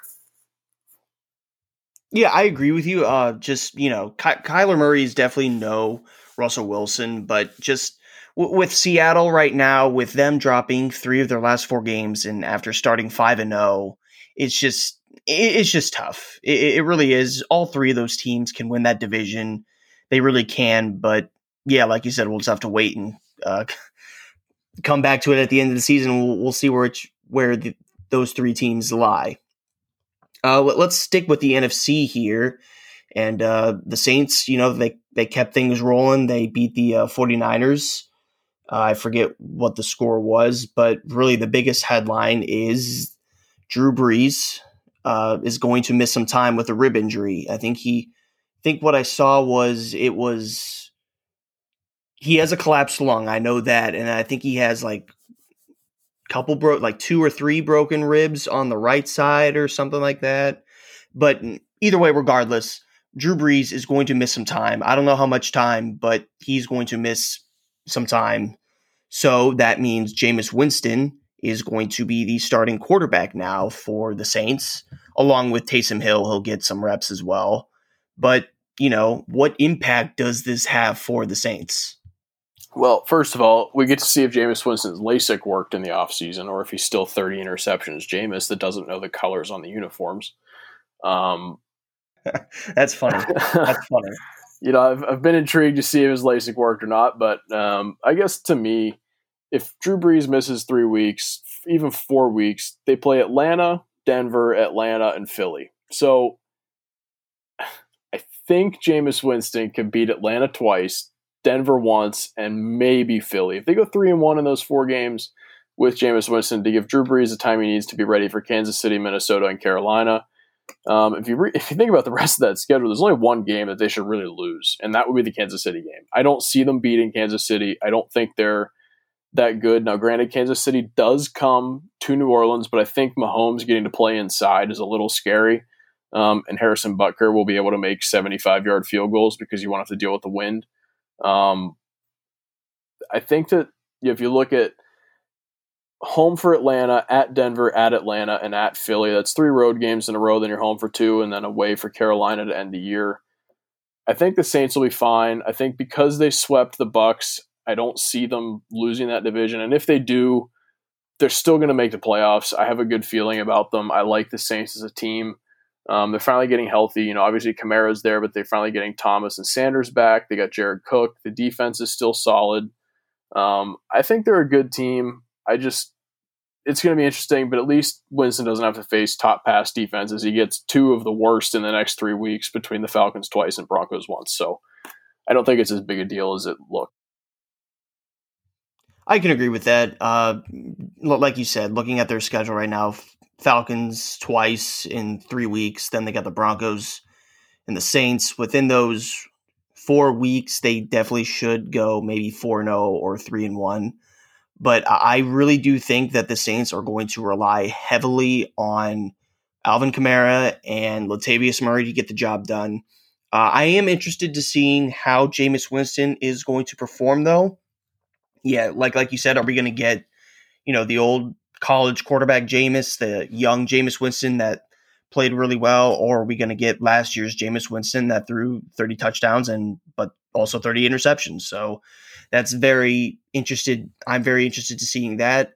Yeah, I agree with you. Uh, just you know, Ky- Kyler Murray is definitely no Russell Wilson, but just w- with Seattle right now, with them dropping three of their last four games, and after starting five and zero, oh, it's just it, it's just tough. It, it really is. All three of those teams can win that division. They really can, but yeah, like you said, we'll just have to wait and uh, <laughs> come back to it at the end of the season. We'll, we'll see where it's, where the, those three teams lie. Uh, let's stick with the NFC here. And uh, the Saints, you know, they, they kept things rolling. They beat the uh, 49ers. Uh, I forget what the score was, but really the biggest headline is Drew Brees uh, is going to miss some time with a rib injury. I think he, I think what I saw was it was he has a collapsed lung. I know that, and I think he has like couple broke like two or three broken ribs on the right side or something like that. But either way, regardless, Drew Brees is going to miss some time. I don't know how much time, but he's going to miss some time. So that means Jameis Winston is going to be the starting quarterback now for the Saints, along with Taysom Hill. He'll get some reps as well. But, you know, what impact does this have for the Saints? Well, first of all, we get to see if Jameis Winston's LASIK worked in the offseason or if he's still 30 interceptions. Jameis that doesn't know the colors on the uniforms. Um, <laughs> That's funny. That's <laughs> funny. you know, I've, I've been intrigued to see if his LASIK worked or not, but um, I guess to me, if Drew Brees misses three weeks, even four weeks, they play Atlanta, Denver, Atlanta, and Philly. So <sighs> I think Jameis Winston can beat Atlanta twice, Denver once, and maybe Philly. If they go three and one in those four games with Jameis Winston to give Drew Brees the time he needs to be ready for Kansas City, Minnesota, and Carolina. Um, if you re- if you think about the rest of that schedule, there's only one game that they should really lose, and that would be the Kansas City game. I don't see them beating Kansas City. I don't think they're that good. Now, granted, Kansas City does come to New Orleans, but I think Mahomes getting to play inside is a little scary. Um, and Harrison Butker will be able to make 75 yard field goals because you won't have to deal with the wind. Um, I think that if you look at home for Atlanta, at Denver, at Atlanta, and at Philly. That's three road games in a row. Then you're home for two, and then away for Carolina to end the year. I think the Saints will be fine. I think because they swept the Bucks, I don't see them losing that division. And if they do, they're still going to make the playoffs. I have a good feeling about them. I like the Saints as a team. Um, they're finally getting healthy. You know, obviously Kamara's there, but they're finally getting Thomas and Sanders back. They got Jared Cook. The defense is still solid. Um, I think they're a good team. I just, it's going to be interesting, but at least Winston doesn't have to face top pass defenses. He gets two of the worst in the next three weeks between the Falcons twice and Broncos once. So I don't think it's as big a deal as it looked. I can agree with that. Uh, like you said, looking at their schedule right now, Falcons twice in three weeks. Then they got the Broncos and the Saints. Within those four weeks, they definitely should go maybe 4 0 or 3 and 1. But I really do think that the Saints are going to rely heavily on Alvin Kamara and Latavius Murray to get the job done. Uh, I am interested to seeing how Jameis Winston is going to perform, though. Yeah, like like you said, are we going to get you know the old college quarterback Jameis, the young Jameis Winston that played really well, or are we going to get last year's Jameis Winston that threw 30 touchdowns and but also 30 interceptions? So that's very interested. I'm very interested to seeing that.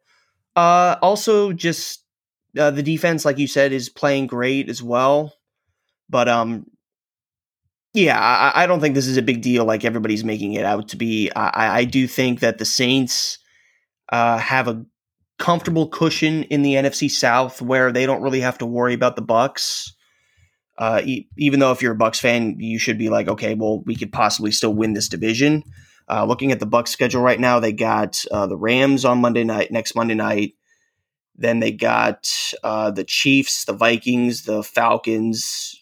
Uh, also, just uh, the defense, like you said, is playing great as well. But um, yeah, I, I, don't think this is a big deal like everybody's making it out to be. I, I do think that the Saints uh, have a comfortable cushion in the NFC South where they don't really have to worry about the Bucks. Uh, e- even though if you're a Bucks fan, you should be like, okay, well, we could possibly still win this division. Uh, looking at the Bucks schedule right now, they got uh, the Rams on Monday night, next Monday night. Then they got uh, the Chiefs, the Vikings, the Falcons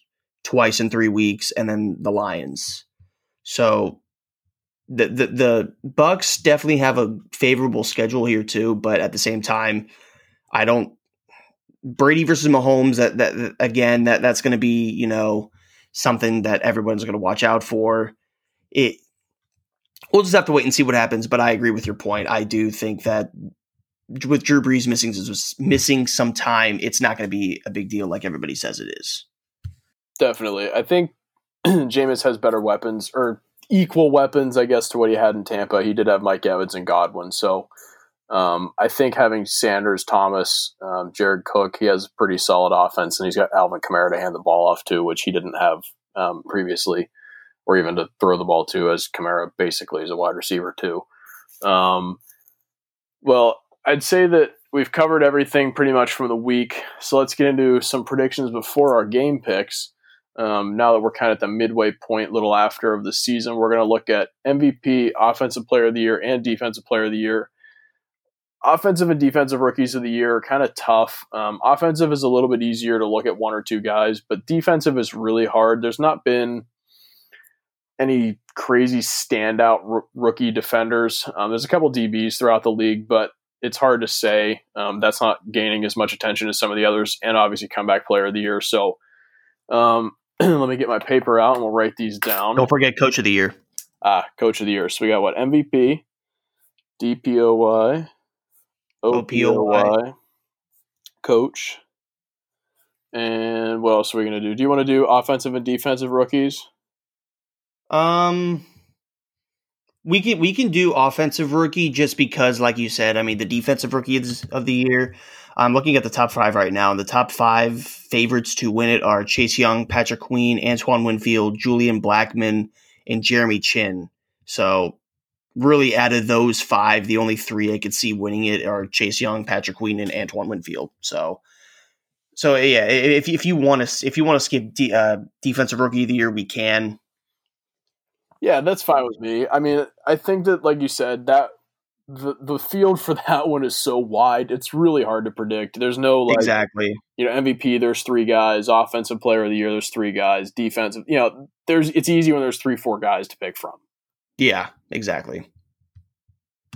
twice in three weeks, and then the Lions. So the, the the Bucks definitely have a favorable schedule here too, but at the same time, I don't Brady versus Mahomes. That that again, that that's going to be you know something that everyone's going to watch out for. It we'll just have to wait and see what happens. But I agree with your point. I do think that with Drew Brees missing missing some time, it's not going to be a big deal like everybody says it is. Definitely, I think <clears throat> Jameis has better weapons or equal weapons, I guess, to what he had in Tampa. He did have Mike Evans and Godwin, so um, I think having Sanders, Thomas, um, Jared Cook, he has a pretty solid offense, and he's got Alvin Kamara to hand the ball off to, which he didn't have um, previously or even to throw the ball to, as Kamara basically is a wide receiver too. Um, well, I'd say that we've covered everything pretty much from the week. So let's get into some predictions before our game picks. Um, now that we're kind of at the midway point, little after of the season, we're going to look at MVP, Offensive Player of the Year, and Defensive Player of the Year. Offensive and defensive rookies of the year are kind of tough. Um, offensive is a little bit easier to look at one or two guys, but defensive is really hard. There's not been any crazy standout r- rookie defenders. Um, there's a couple DBs throughout the league, but it's hard to say. Um, that's not gaining as much attention as some of the others, and obviously comeback player of the year. So um, <clears throat> let me get my paper out and we'll write these down. Don't forget coach of the year. Ah, coach of the year. So we got what MVP, DPOY, OPOY, coach, and what else are we gonna do? Do you want to do offensive and defensive rookies? Um, we can we can do offensive rookie just because, like you said, I mean the defensive rookie of the year. I'm looking at the top five right now, and the top five favorites to win it are Chase Young, Patrick Queen, Antoine Winfield, Julian Blackmon, and Jeremy Chinn. So, really, out of those five, the only three I could see winning it are Chase Young, Patrick Queen, and Antoine Winfield. So, so yeah, if if you want to if you want to skip de- uh, defensive rookie of the year, we can. Yeah, that's fine with me. I mean, I think that, like you said, that the the field for <laughs> that one is so wide. It's really hard to predict. There's no like exactly. You know, MVP. There's three guys. Offensive Player of the Year. There's three guys. Defensive. You know, there's it's easy when there's three, four guys to pick from. Yeah, exactly.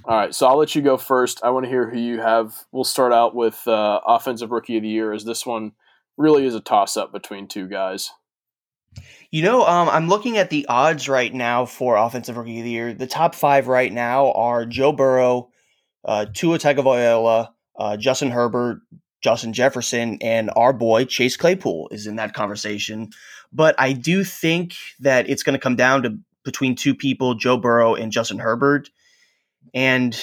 All right, so I'll let you go first. I want to hear who you have. We'll start out with uh, Offensive Rookie of the Year, as this one really is a toss up between two guys. You know, um, I'm looking at the odds right now for Offensive Rookie of the Year. The top five right now are Joe Burrow, uh, Tua Tagovailoa, uh, Justin Herbert, Justin Jefferson, and our boy Chase Claypool is in that conversation. But I do think that it's going to come down to between two people, Joe Burrow and Justin Herbert. And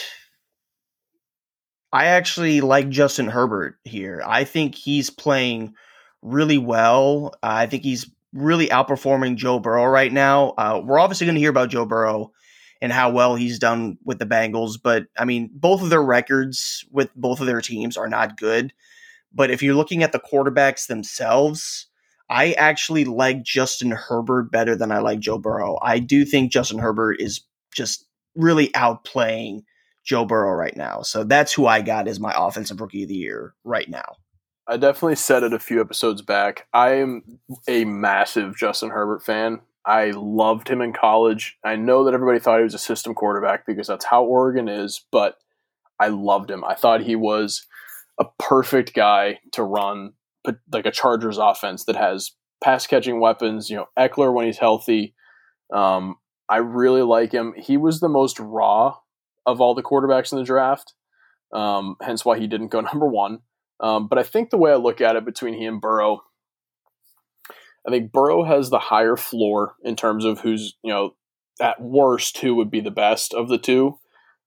I actually like Justin Herbert here. I think he's playing really well. I think he's really outperforming Joe Burrow right now. Uh, we're obviously going to hear about Joe Burrow and how well he's done with the Bengals, but I mean, both of their records with both of their teams are not good. But if you're looking at the quarterbacks themselves, I actually like Justin Herbert better than I like Joe Burrow. I do think Justin Herbert is just really outplaying Joe Burrow right now. So that's who I got as my offensive rookie of the year right now. I definitely said it a few episodes back. I am a massive Justin Herbert fan. I loved him in college. I know that everybody thought he was a system quarterback because that's how Oregon is, but I loved him. I thought he was a perfect guy to run like a Chargers offense that has pass catching weapons. You know, Ekeler when he's healthy. Um, I really like him. He was the most raw of all the quarterbacks in the draft, um, hence why he didn't go <laughs> number one. Um, but I think the way I look at it between he and Burrow, I think Burrow has the higher floor in terms of who's, you know, at worst, who would be the best of the two.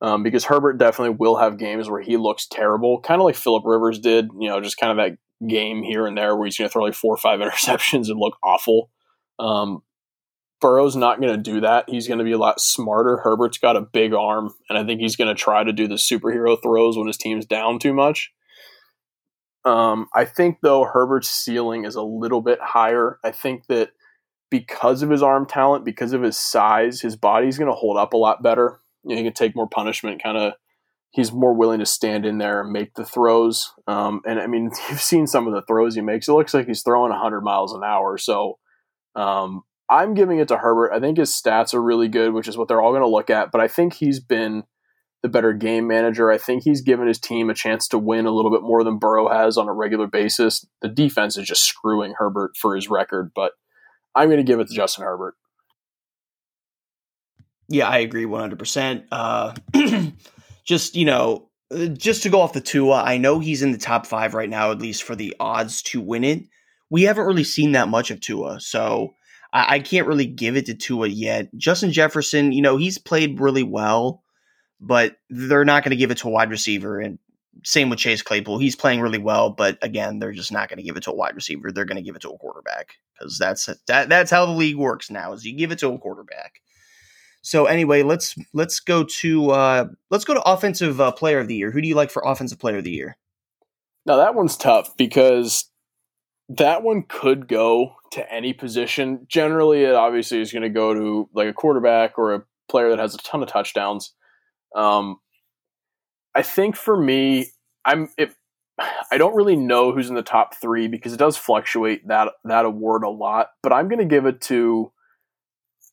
Um, because Herbert definitely will have games where he looks terrible, kind of like Philip Rivers did, you know, just kind of that game here and there where he's going to throw like four or five <laughs> interceptions and look awful. Um, Burrow's not going to do that. He's going to be a lot smarter. Herbert's got a big arm, and I think he's going to try to do the superhero throws when his team's down too much. Um, I think though Herbert's ceiling is a little bit higher. I think that because of his arm talent, because of his size, his body's going to hold up a lot better. You know, he can take more punishment. Kind of, he's more willing to stand in there and make the throws. Um, and I mean, <laughs> you've seen some of the throws he makes. It looks like he's throwing 100 miles an hour. So um, I'm giving it to Herbert. I think his stats are really good, which is what they're all going to look at. But I think he's been the better game manager. I think he's given his team a chance to win a little bit more than Burrow has on a regular basis. The defense is just screwing Herbert for his record, but I'm going to give it to Justin Herbert. Yeah, I agree 100%. Uh, <clears throat> just, you know, just to go off the Tua, I know he's in the top five right now, at least for the odds to win it. We haven't really seen that much of Tua, so I, I can't really give it to Tua yet. Justin Jefferson, you know, he's played really well but they're not going to give it to a wide receiver. And same with Chase Claypool. He's playing really well, but again, they're just not going to give it to a wide receiver. They're going to give it to a quarterback because that's that that's how the league works now. Is you give it to a quarterback. So anyway, let's let's go to uh, let's go to offensive uh, player of the year. Who do you like for offensive player of the year? Now that one's tough because that one could go to any position. Generally, it obviously is going to go to like a quarterback or a player that has a ton of touchdowns. Um, I think for me, I'm it, I don't really know who's in the top three because it does fluctuate that that award a lot. But I'm going to give it to.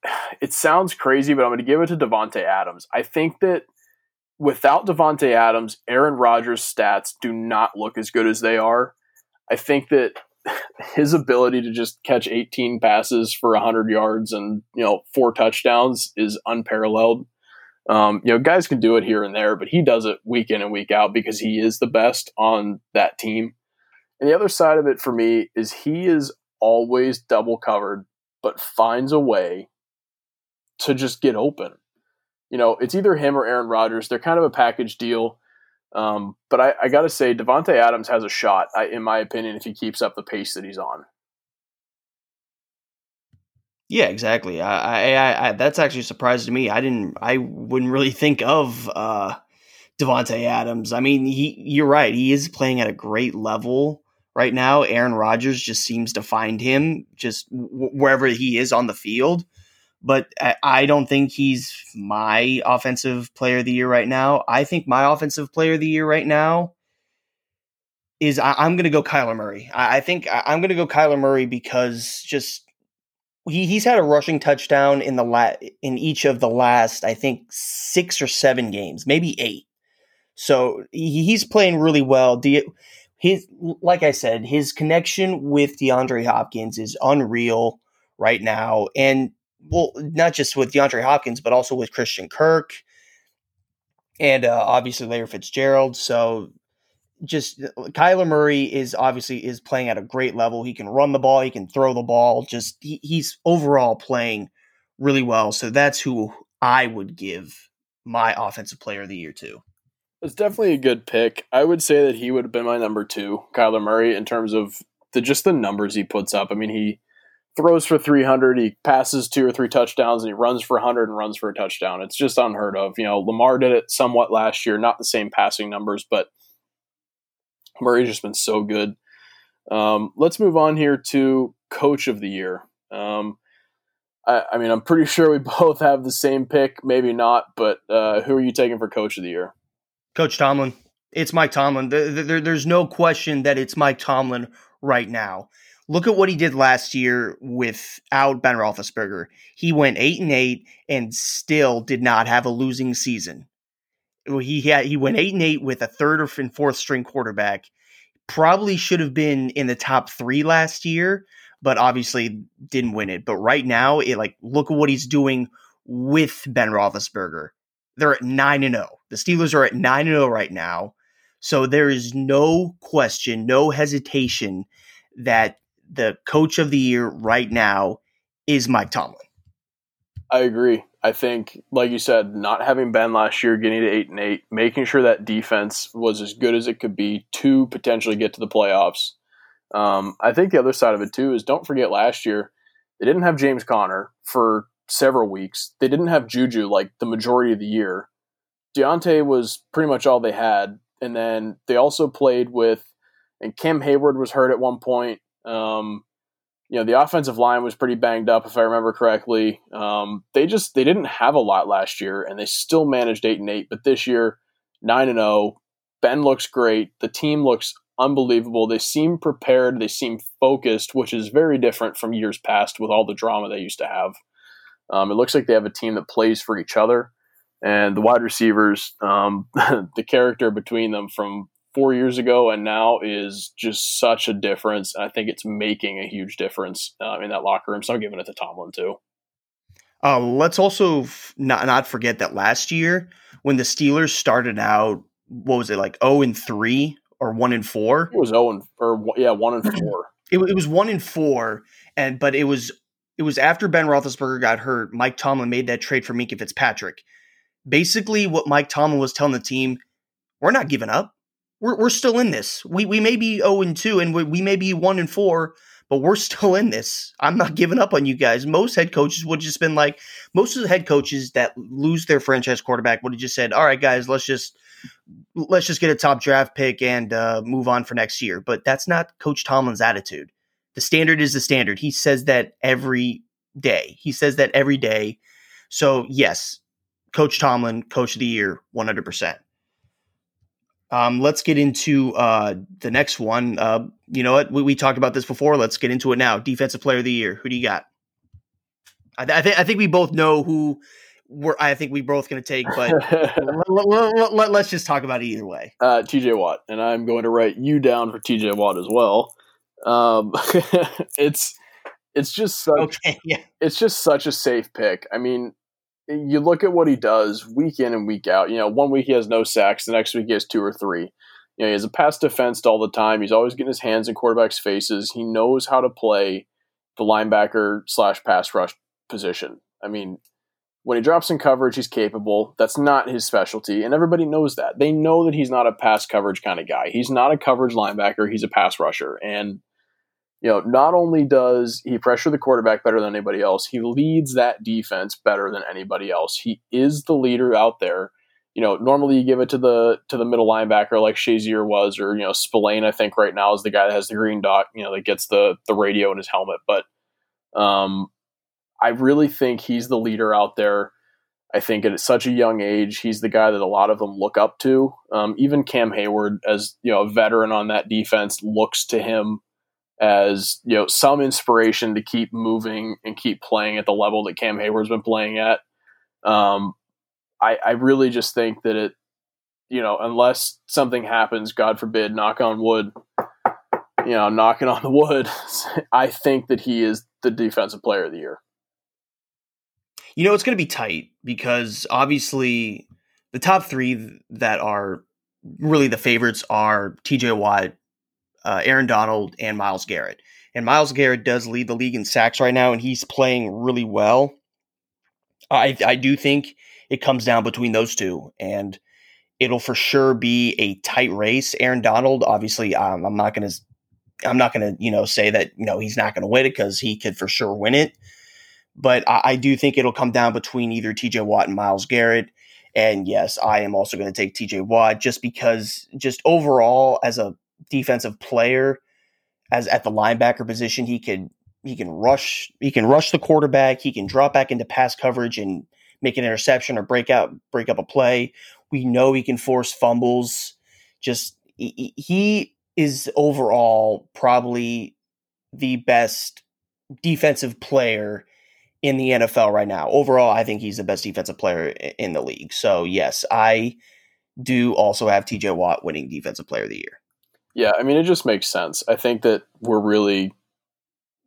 <sighs> It sounds crazy, but I'm going to give it to Davante Adams. I think that without Davante Adams, Aaron Rodgers' stats do not look as good as they are. I think that <laughs> his ability to just catch 18 passes for 100 yards and you know four touchdowns is unparalleled. Um, you know, guys can do it here and there, but he does it week in and week out because he is the best on that team. And the other side of it for me is he is always double covered, but finds a way to just get open. You know, it's either him or Aaron Rodgers. They're kind of a package deal. Um, but I, I got to say, Davante Adams has a shot, I, in my opinion, if he keeps up the pace that he's on. Yeah, exactly. I, I, I, that's actually a surprise to me. I didn't, I wouldn't really think of uh, Davante Adams. I mean, he, you're right. He is playing at a great level right now. Aaron Rodgers just seems to find him just w- wherever he is on the field. But I, I don't think he's my offensive player of the year right now. I think my offensive player of the year right now is I, am going to go Kyler Murray. I, I think I, I'm going to go Kyler Murray because just he, he's had a rushing touchdown in the la- in each of the last I think six or seven games, maybe eight. So he, he's playing really well. Do his like I said, his connection with DeAndre Hopkins is unreal right now, and well, not just with DeAndre Hopkins, but also with Christian Kirk and uh, obviously Larry Fitzgerald. So just uh, Kyler Murray is obviously is playing at a great level. He can run the ball, he can throw the ball. Just he, he's overall playing really well. So that's who I would give my offensive player of the year to. It's definitely a good pick. I would say that he would have been my number two, Kyler Murray, in terms of the just the numbers he puts up. I mean, he throws for 300, he passes two or three touchdowns, and he runs for 100 and runs for a touchdown. It's just unheard of. You know, Lamar did it somewhat last year, not the same passing numbers, but Murray's just been so good. Um, let's move on here to coach of the year. Um, I, I, mean, I'm pretty <laughs> sure we both have the same pick, maybe not, but uh, who are you taking for coach of the year? Coach Tomlin. It's Mike Tomlin. there's no question that it's Mike Tomlin right now. Look at what he did last year without Ben Roethlisberger. He went eight and eight and still did not have a losing season. He had he went eight and eight with a third or fourth string quarterback. Probably should have been in the top three last year, but obviously didn't win it. But right now, it like look at what he's doing with Ben Roethlisberger. They're at nine and zero. Oh. The Steelers are at nine and zero oh right now. So there is no question, no hesitation that the coach of the year right now is Mike Tomlin. I agree. I think, like you said, not having Ben last year, getting to eight and eight, making sure that defense was as good as it could be to potentially get to the playoffs. Um, I think the other side of it too is don't forget last year they didn't have James Conner for several weeks. They didn't have Juju like the majority of the year. Diontae was pretty much all they had, and then they also played with, and Cam Heyward was hurt at one point. Um, you know, the offensive line was pretty banged up, if I remember correctly. Um, they just they didn't have a lot last year, and they still managed eight and eight. But this year, nine and zero. Oh, ben looks great. The team looks unbelievable. They seem prepared. They seem focused, which is very different from years past with all the drama they used to have. Um, it looks like they have a team that plays for each other, and the wide receivers, um, <laughs> the character between them from four years ago and now is just such a difference. I think it's making a huge difference uh, in that locker room. So I'm giving it to Tomlin too. Uh, let's also f- not not forget that last year when the Steelers started out, what was it like? zero oh and three or one and four? It was zero oh and or yeah, one and <clears throat> four. it, it was one and four, and but it was it was after Ben Roethlisberger got hurt. Mike Tomlin made that trade for Minkah Fitzpatrick. Basically, what Mike Tomlin was telling the team, we're not giving up we're, we're still in this. We, we may be 0 and 2 and we, we may be 1 and 4, but we're <laughs> still in this. I'm not giving up on you guys. Most head coaches would just been like, most of the head coaches that lose their franchise quarterback would have just said, all right, guys, let's just let's just get a top draft pick and uh, move on for next year. But that's not Coach Tomlin's attitude. The standard is the standard. He says that every day. He says that every day. So yes, Coach Tomlin, Coach of the Year, one hundred percent. Um, let's get into uh, the next one. Uh, you know what? We, we, talked about this before. Let's get into it now. Defensive Player of the Year. Who do you got? I, th- I think I think we both know who we're. I think we both going to take, but let, us let, just talk about it either way. Uh, T.J. Watt, and I'm going to write you down for T.J. Watt as well. Um, <laughs> it's it's just such, okay, <laughs> yeah. It's just such a safe pick. I mean, you look at what he does week in and week out. You know, one week he has no sacks, the next week he has two or three. You know, he has a pass defense all the time. He's always getting his hands in quarterbacks' faces. He knows how to play the linebacker slash pass rush position. I mean, when he drops in coverage, he's capable. That's not his specialty, and everybody knows that. They know that he's not a pass coverage kind of guy. He's not a coverage linebacker. He's a pass rusher, and you know, not only does he pressure the quarterback better than anybody else, he leads that defense better than anybody else. He is the leader out there. You know, normally you give it to the to the middle linebacker like Shazier was, or you know, Spillane. I think right now is the guy that has the green dot. You know, that gets the the radio in his helmet. But um, I really think he's the leader out there. I think at such a young age, he's the guy that a lot of them look up to. Um, even Cam Heyward, as you know, a veteran on that defense, looks to him as you know some inspiration to keep moving and keep playing at the level that Cam Heyward's been playing at. Um, I, I really just think that it, you know, unless something happens, God forbid, knock on wood, you know, knocking on the wood, <laughs> I think that he is the defensive player of the year. You know, it's going to be tight because obviously the top three that are really the favorites are T.J. Watt, uh, Aaron Donald, and Myles Garrett. And Myles Garrett does lead the league in sacks right now, and he's playing really well. I I do think it comes down between those two, and it'll for sure be a tight race. Aaron Donald, obviously, um, I'm not to I'm not to, you know, say that, you know, he's not to win it because he could for sure win it. But I, I do think it'll come down between either TJ Watt and Myles Garrett. And yes, I am also going to take TJ Watt just because, just overall, as a defensive player, as at the linebacker position, he can he can rush he can rush the quarterback, he can drop back into pass coverage and make an interception or break out break up a play. We know he can force fumbles. Just he, he is overall probably the best defensive player in the NFL right now. Overall, I think he's the best defensive player in the league. So, yes, I do also have TJ Watt winning defensive player of the year. Yeah, I mean, it just makes sense. I think that we're really,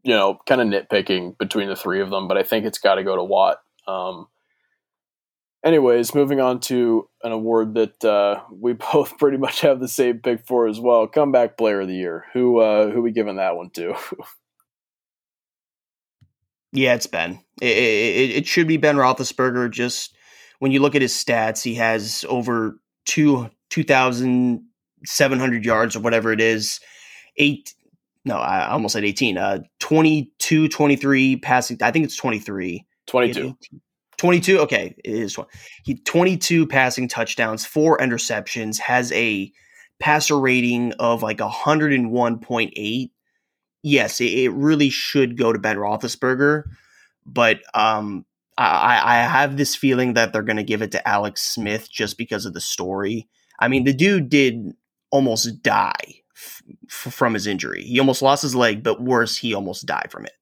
you know, kind of nitpicking between the three of them, but I think it's got to go to Watt. Um, Anyways, moving on to an award that uh, we <laughs> both pretty much have the same pick for as well. Comeback Player of the Year. Who uh, who we giving that one to? <laughs> yeah, it's Ben. It, it, it, should be Ben Roethlisberger. Just when you look at his stats, he has over two two thousand seven hundred yards or whatever it is. Eight. No, I almost said 18. Uh, 22, 23 passing. I think it's 23. 22. 22 okay it is he 22 passing touchdowns four interceptions has a passer rating of like 101.8 yes it, it really should go to ben roethlisberger but um I, I have this feeling that they're going to give it to alex smith just because of the story i mean the dude did almost die f- from his injury he almost lost his leg but worse he almost died from it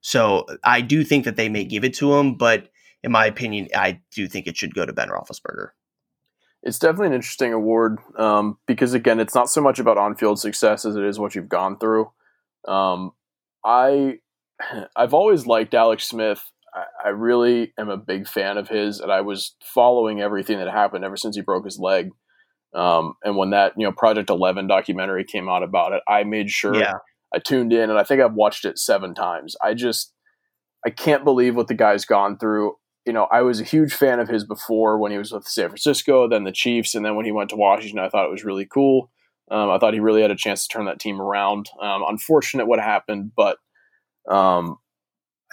so i do think that they may give it to him but in my opinion, I do think it should go to Ben Roethlisberger. It's definitely an interesting award um, because, again, it's not so much about on-field success as it is what you've gone through. Um, I <sighs> I've always liked Alex Smith. I, I really am a big fan of his, and I was following everything that happened ever since he broke his leg. Um, and when that you know Project Eleven documentary came out about it, I made sure yeah. I tuned in, and I think I've watched it seven times. I just I can't believe what the guy's gone through you know, I was a huge fan of his before when he was with San Francisco, then the Chiefs, and then when he went to Washington, I thought it was really cool. Um, I thought he really had a chance to turn that team around. Um, unfortunate what happened, but um,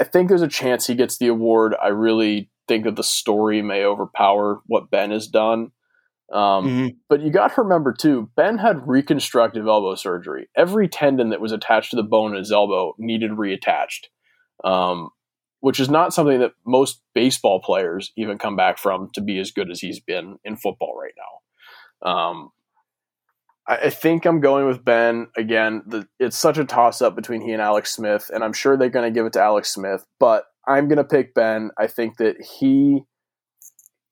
I think there's a chance he gets the award. I really think that the story may overpower what Ben has done. Um, mm-hmm. But you got to remember too, Ben had reconstructive elbow surgery. Every tendon that was attached to the bone in his elbow needed reattached. Um, which is not something that most baseball players even come back from to be as good as he's been in football right now. Um, I, I, think I'm going with Ben again. The, it's such a toss up between he and Alex Smith, and I'm sure they're going to give it to Alex Smith, but I'm going to pick Ben. I think that he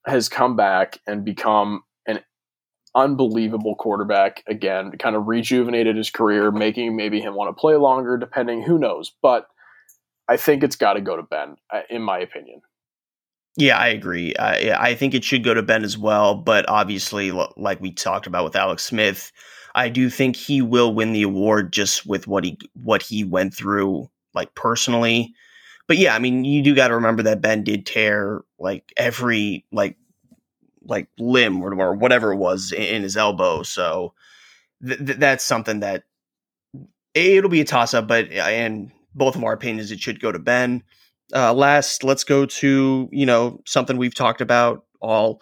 has come back and become unbelievable quarterback again, kind of rejuvenated his career, making maybe him want to play longer, depending, who knows. But I think it's got to go to Ben, uh, in my opinion. Yeah, I agree. I, I think it should go to Ben as well. But obviously, like we talked about with Alex Smith, I do think he will win the award just with what he what he went through, like personally. But yeah, I mean, you do got to remember that Ben did tear like every like like limb or, or whatever it was in, in his elbow. So th- th- that's something that it'll be a toss up. But and both of our opinions, it should go to Ben. Uh, last, let's go to you know something we've talked about all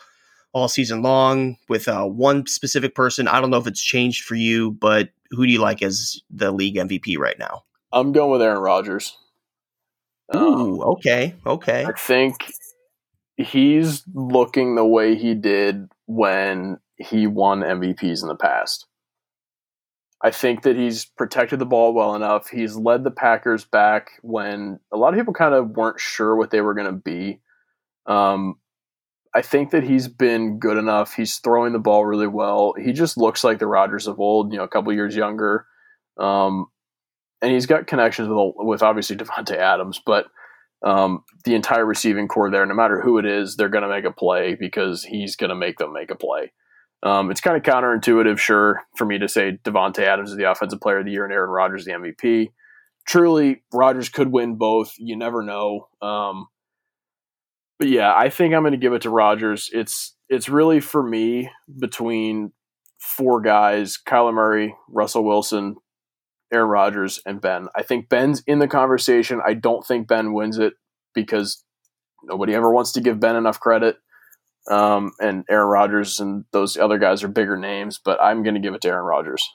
all season long with uh, one specific person. I don't know if it's changed for you, but who do you like as the league MVP right now? I'm going with Aaron Rodgers. Ooh, um, okay, okay. I think he's looking the way he did when he won MVPs in the past. I think that he's protected the ball well enough. He's led the Packers back when a lot of people kind of weren't sure what they were going to be. Um, I think that he's been good enough. He's throwing the ball really well. He just looks like the Rodgers of old, you know, a couple years younger. Um, and he's got connections with with obviously Davante Adams, but um, the entire receiving core there, no matter who it is, they're going to make a play because he's going to make them make a play. Um, it's kind of counterintuitive, sure, for me to say Davante Adams is the offensive player of the year and Aaron Rodgers the MVP. Truly, Rodgers could win both. You never know. Um, but yeah, I think I'm going to give it to Rodgers. It's it's really for me between four guys: Kyler Murray, Russell Wilson, Aaron Rodgers, and Ben. I think Ben's in the conversation. I don't think Ben wins it because nobody ever wants to give Ben enough credit. Um, and Aaron Rodgers and those other guys are bigger names, but I'm going to give it to Aaron Rodgers.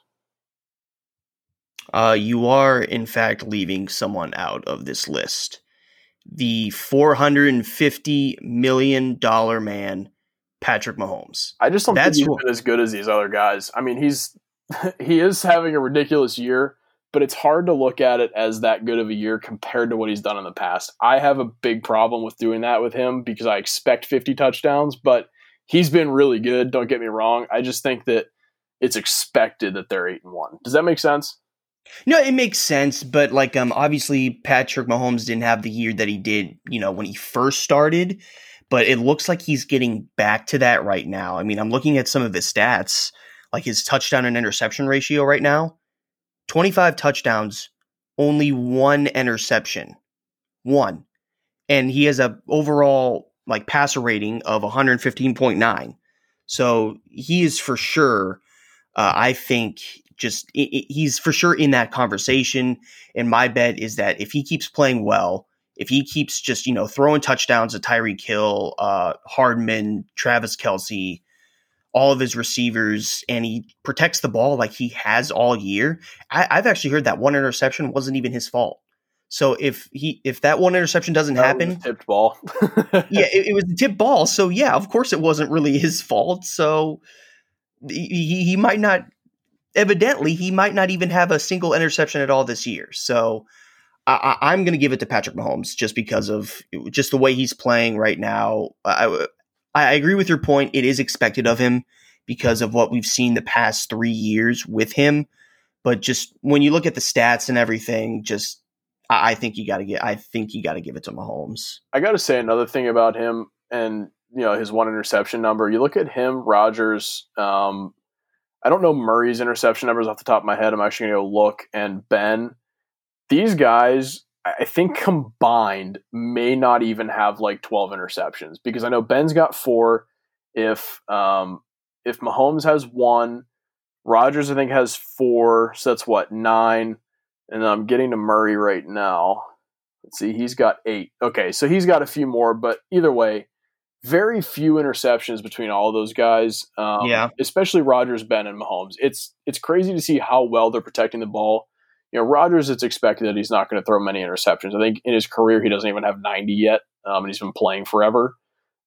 Uh, you are, in fact, leaving someone out of this list. The $450 million man, Patrick Mahomes. I just don't That's think he's been as good as these other guys. I mean, he's <laughs> he is having a ridiculous year, but it's hard to look at it as that good of a year compared to what he's done in the past. I have a big problem with doing that with him because I expect 50 touchdowns, but he's been really good. Don't get me wrong. I just think that it's expected that they're eight and one. Does that make sense? No, it makes sense, but like um obviously Patrick Mahomes didn't have the year that he did, you know, when he first started, but it looks like he's getting back to that right now. I mean, I'm looking at some of his stats, like his touchdown and interception ratio right now. 25 touchdowns, only one interception. One. And he has a overall like passer rating of 115.9. So he is for sure uh, I think just he's for sure in that conversation. And my bet is that if he keeps playing well, if he keeps just you know throwing touchdowns to Tyreek Hill, uh, Hardman, Travis Kelce, all of his receivers, and he protects the ball like he has all year. I, have actually heard that one interception wasn't even his fault. So if he if that one interception doesn't that happen, tipped ball. <laughs> yeah, it, it was the tip ball. So yeah, of course it wasn't really his fault. So he, he might not evidently he might not even have a single interception at all this year. So I, am going to give it to Patrick Mahomes just because of just the way he's playing right now. I, I agree with your point. It is expected of him because of what we've seen the past three years with him. But just when you look at the stats and everything, just I, I think you got to get. I think you got to give it to Mahomes. I got to say another thing about him, and you know his one interception number. You look at him, Rodgers. Um, I don't know Murray's interception numbers off the top of my head. I'm actually going to go look. And Ben, these guys, I think combined may not even have like 12 interceptions because I know Ben's got four. If um, if Mahomes has one, Rodgers I think has four. So that's what nine. And I'm getting to Murray right now. Let's see, he's got eight. Okay, so he's got a few more, but either way, very few interceptions between all of those guys. Um, yeah, especially Rodgers, Ben, and Mahomes. It's it's crazy to see how well they're protecting the ball. You know, Rodgers, it's expected that he's not going to throw many interceptions. I think in his career he doesn't even have 90 yet, um, and he's been playing forever.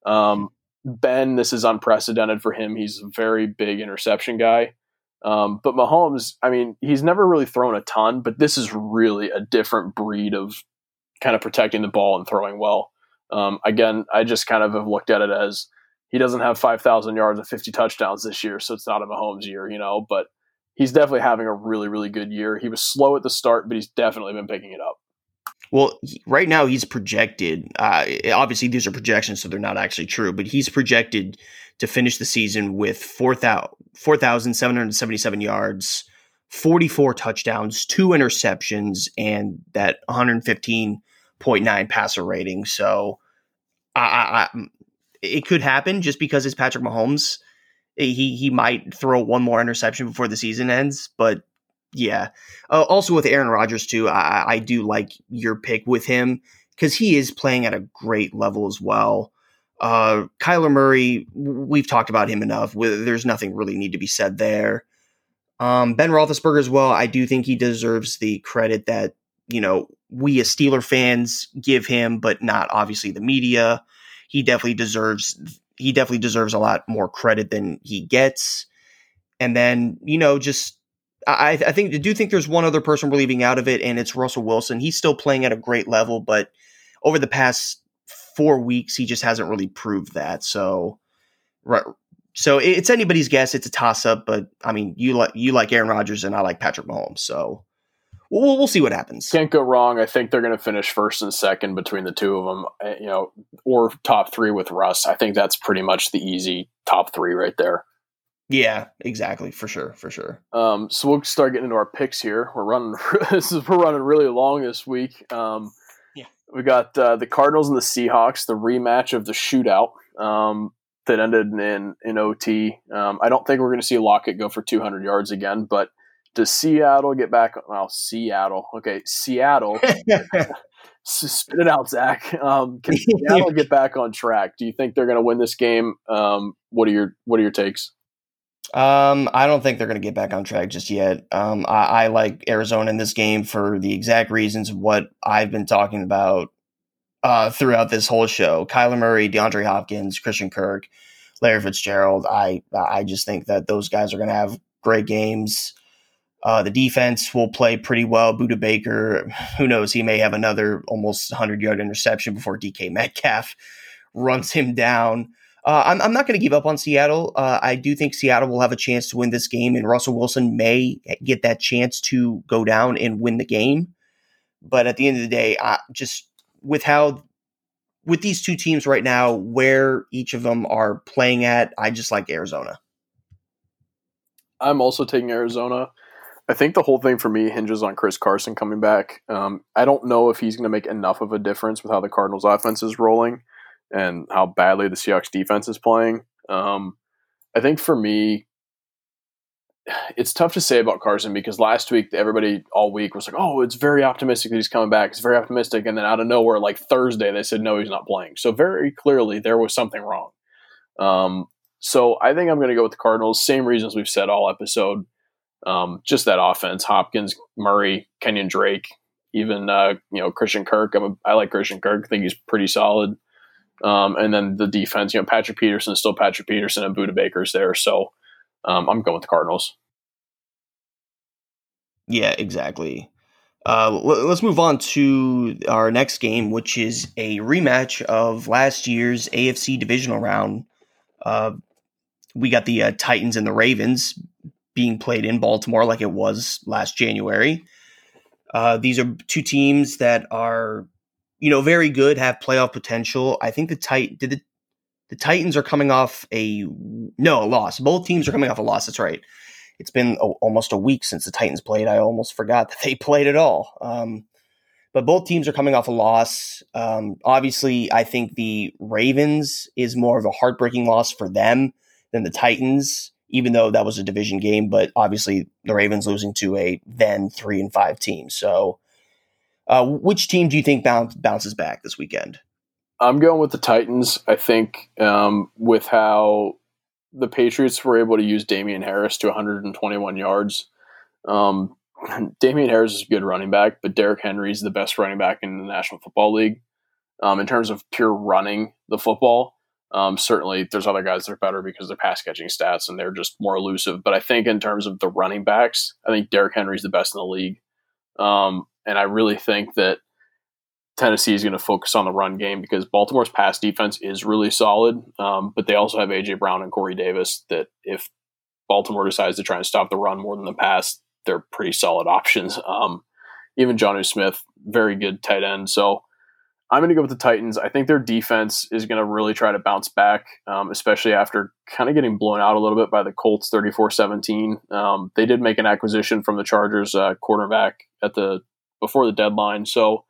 Um, ben, this is unprecedented for him. He's a very big interception guy. Um, but Mahomes, I mean, he's never really thrown a ton, but this is really a different breed of kind of protecting the ball and throwing well. Um, again, I just kind of have looked at it as he doesn't have 5,000 yards and 50 touchdowns this year, so it's not a Mahomes year, you know, but he's definitely having a really, really good year. He was slow at the start, but he's definitely been picking it up. Well, right now he's projected. Uh, obviously, these are projections, so they're not actually true. But he's projected to finish the season with 4,777 4, yards, 44 touchdowns, two interceptions, and that 115.9 passer rating. So I, I, it could happen just because it's Patrick Mahomes. He he might throw one more interception before the season ends, but yeah. Uh, also with Aaron Rodgers too, I, I do like your pick with him because he is playing at a great level as well. Uh, Kyler Murray, we've talked about him enough. There's nothing really need to be said there. Um, ben Roethlisberger as well. I do think he deserves the credit that you know, we as Steeler fans give him, but not obviously the media. He definitely deserves he definitely deserves a lot more credit than he gets. And then, you know, just I, I think I do think there's one other person we're leaving out of it, and it's Russell Wilson. He's still playing at a great level, but over the past four weeks, he just hasn't really proved that. So, right, so it's anybody's guess. It's a toss up, but I mean, you like you like Aaron Rodgers, and I like Patrick Mahomes. So we'll, we'll see what happens. Can't go wrong. I think they're going to finish first and second between the two of them, eh, you know, or top three with Russ. I think that's pretty much the easy top three right there. Yeah, exactly, for sure, for sure. Um, so we'll start getting into our picks here. We're running <laughs> this is we're running really long this week. Um, yeah, we got uh, the Cardinals and the Seahawks, the rematch of the shootout um, that ended in in OT. Um, I don't think we're going to see Lockett go for 200 yards again, but does Seattle get back? Well, Seattle. Okay, Seattle. <laughs> <laughs> spit it out, Zach. Um, can Seattle get back on track? Do you think they're going to win this game? Um, what are your What are your takes? Um, I don't think they're going to get back on track just yet. Um, I, I, like Arizona in this game for the exact reasons what I've been talking about uh, throughout this whole show. Kyler Murray, DeAndre Hopkins, Christian Kirk, Larry Fitzgerald. I I just think that those guys are going to have great games. Uh, the defense will play pretty well. Budda Baker, who knows, he may have another almost 100 yard interception before DK Metcalf <laughs> runs him down. Uh, I'm, I'm, not going to give up on Seattle. Uh, I do think Seattle will have a chance to win this game, and Russell Wilson may get that chance to go down and win the game. But at the end of the day, I, just with how with these two teams right now, where each of them are playing at, I just like Arizona. I'm also taking Arizona. I think the whole thing for me hinges on Chris Carson coming back. Um, I don't know if he's going to make enough of a difference with how the Cardinals' offense is rolling and how badly the Seahawks defense is playing. Um, I think for me, it's tough to say about Carson because last week everybody all week was like, "Oh, it's very optimistic that he's coming back. It's very optimistic," and then out of nowhere, like Thursday, they said, "No, he's not playing." So very clearly, there was something wrong. Um, so I think I'm going to go with the Cardinals. Same reasons we've said all episode. Um, just that offense: Hopkins, Murray, Kenyan Drake, even uh, you know Christian Kirk. I'm a, I like Christian Kirk. I think he's pretty solid. Um, and then the defense, you know, Patrick Peterson is still Patrick Peterson and Budda Baker's there. So um, I'm going with the Cardinals. Yeah, exactly. Uh, let's move on to our next game, which is a rematch of last year's AFC divisional round. Uh, we got the uh, Titans and the Ravens being played in Baltimore like it was last January. Uh, these are two teams that are you know, very good, have playoff potential. I think the tight did the the Titans are coming off a no a loss. Both teams are coming off a loss. That's right. It's been a, almost a week since the Titans played. I almost forgot that they <laughs> played at all. Um, but both teams are coming off a loss. Um, obviously, I think the Ravens is more of a heartbreaking loss for them than the Titans, even though that was a division game. But obviously, the Ravens losing to a then three and five team. So uh, which team do you think bounce, bounces back this weekend? I'm going with the Titans. I think um, with how the Patriots were able to use Damien Harris to 121 yards. Um, <laughs> Damien Harris is a good running back, but Derrick Henry is the best running back in the National Football League. Um, in terms of pure running the football, um, certainly there's other guys that are better because they're pass catching stats and they're just more elusive. But I think in terms of the running backs, I think Derrick Henry's the best in the league. Um, and I really think that Tennessee is going to focus on the run game because Baltimore's pass defense is really solid, um, but they also have AJ Brown and Corey Davis. That if Baltimore decides to try and stop the run more than the pass, they're pretty solid options. Um, even Jonnu Smith, very good tight end. So I'm going to go with the Titans. I think their defense is going to really try to bounce back, um, especially after kind of getting blown out a little bit by the Colts 34 17. Um, they did make an acquisition from the Chargers uh, quarterback at the before the deadline. So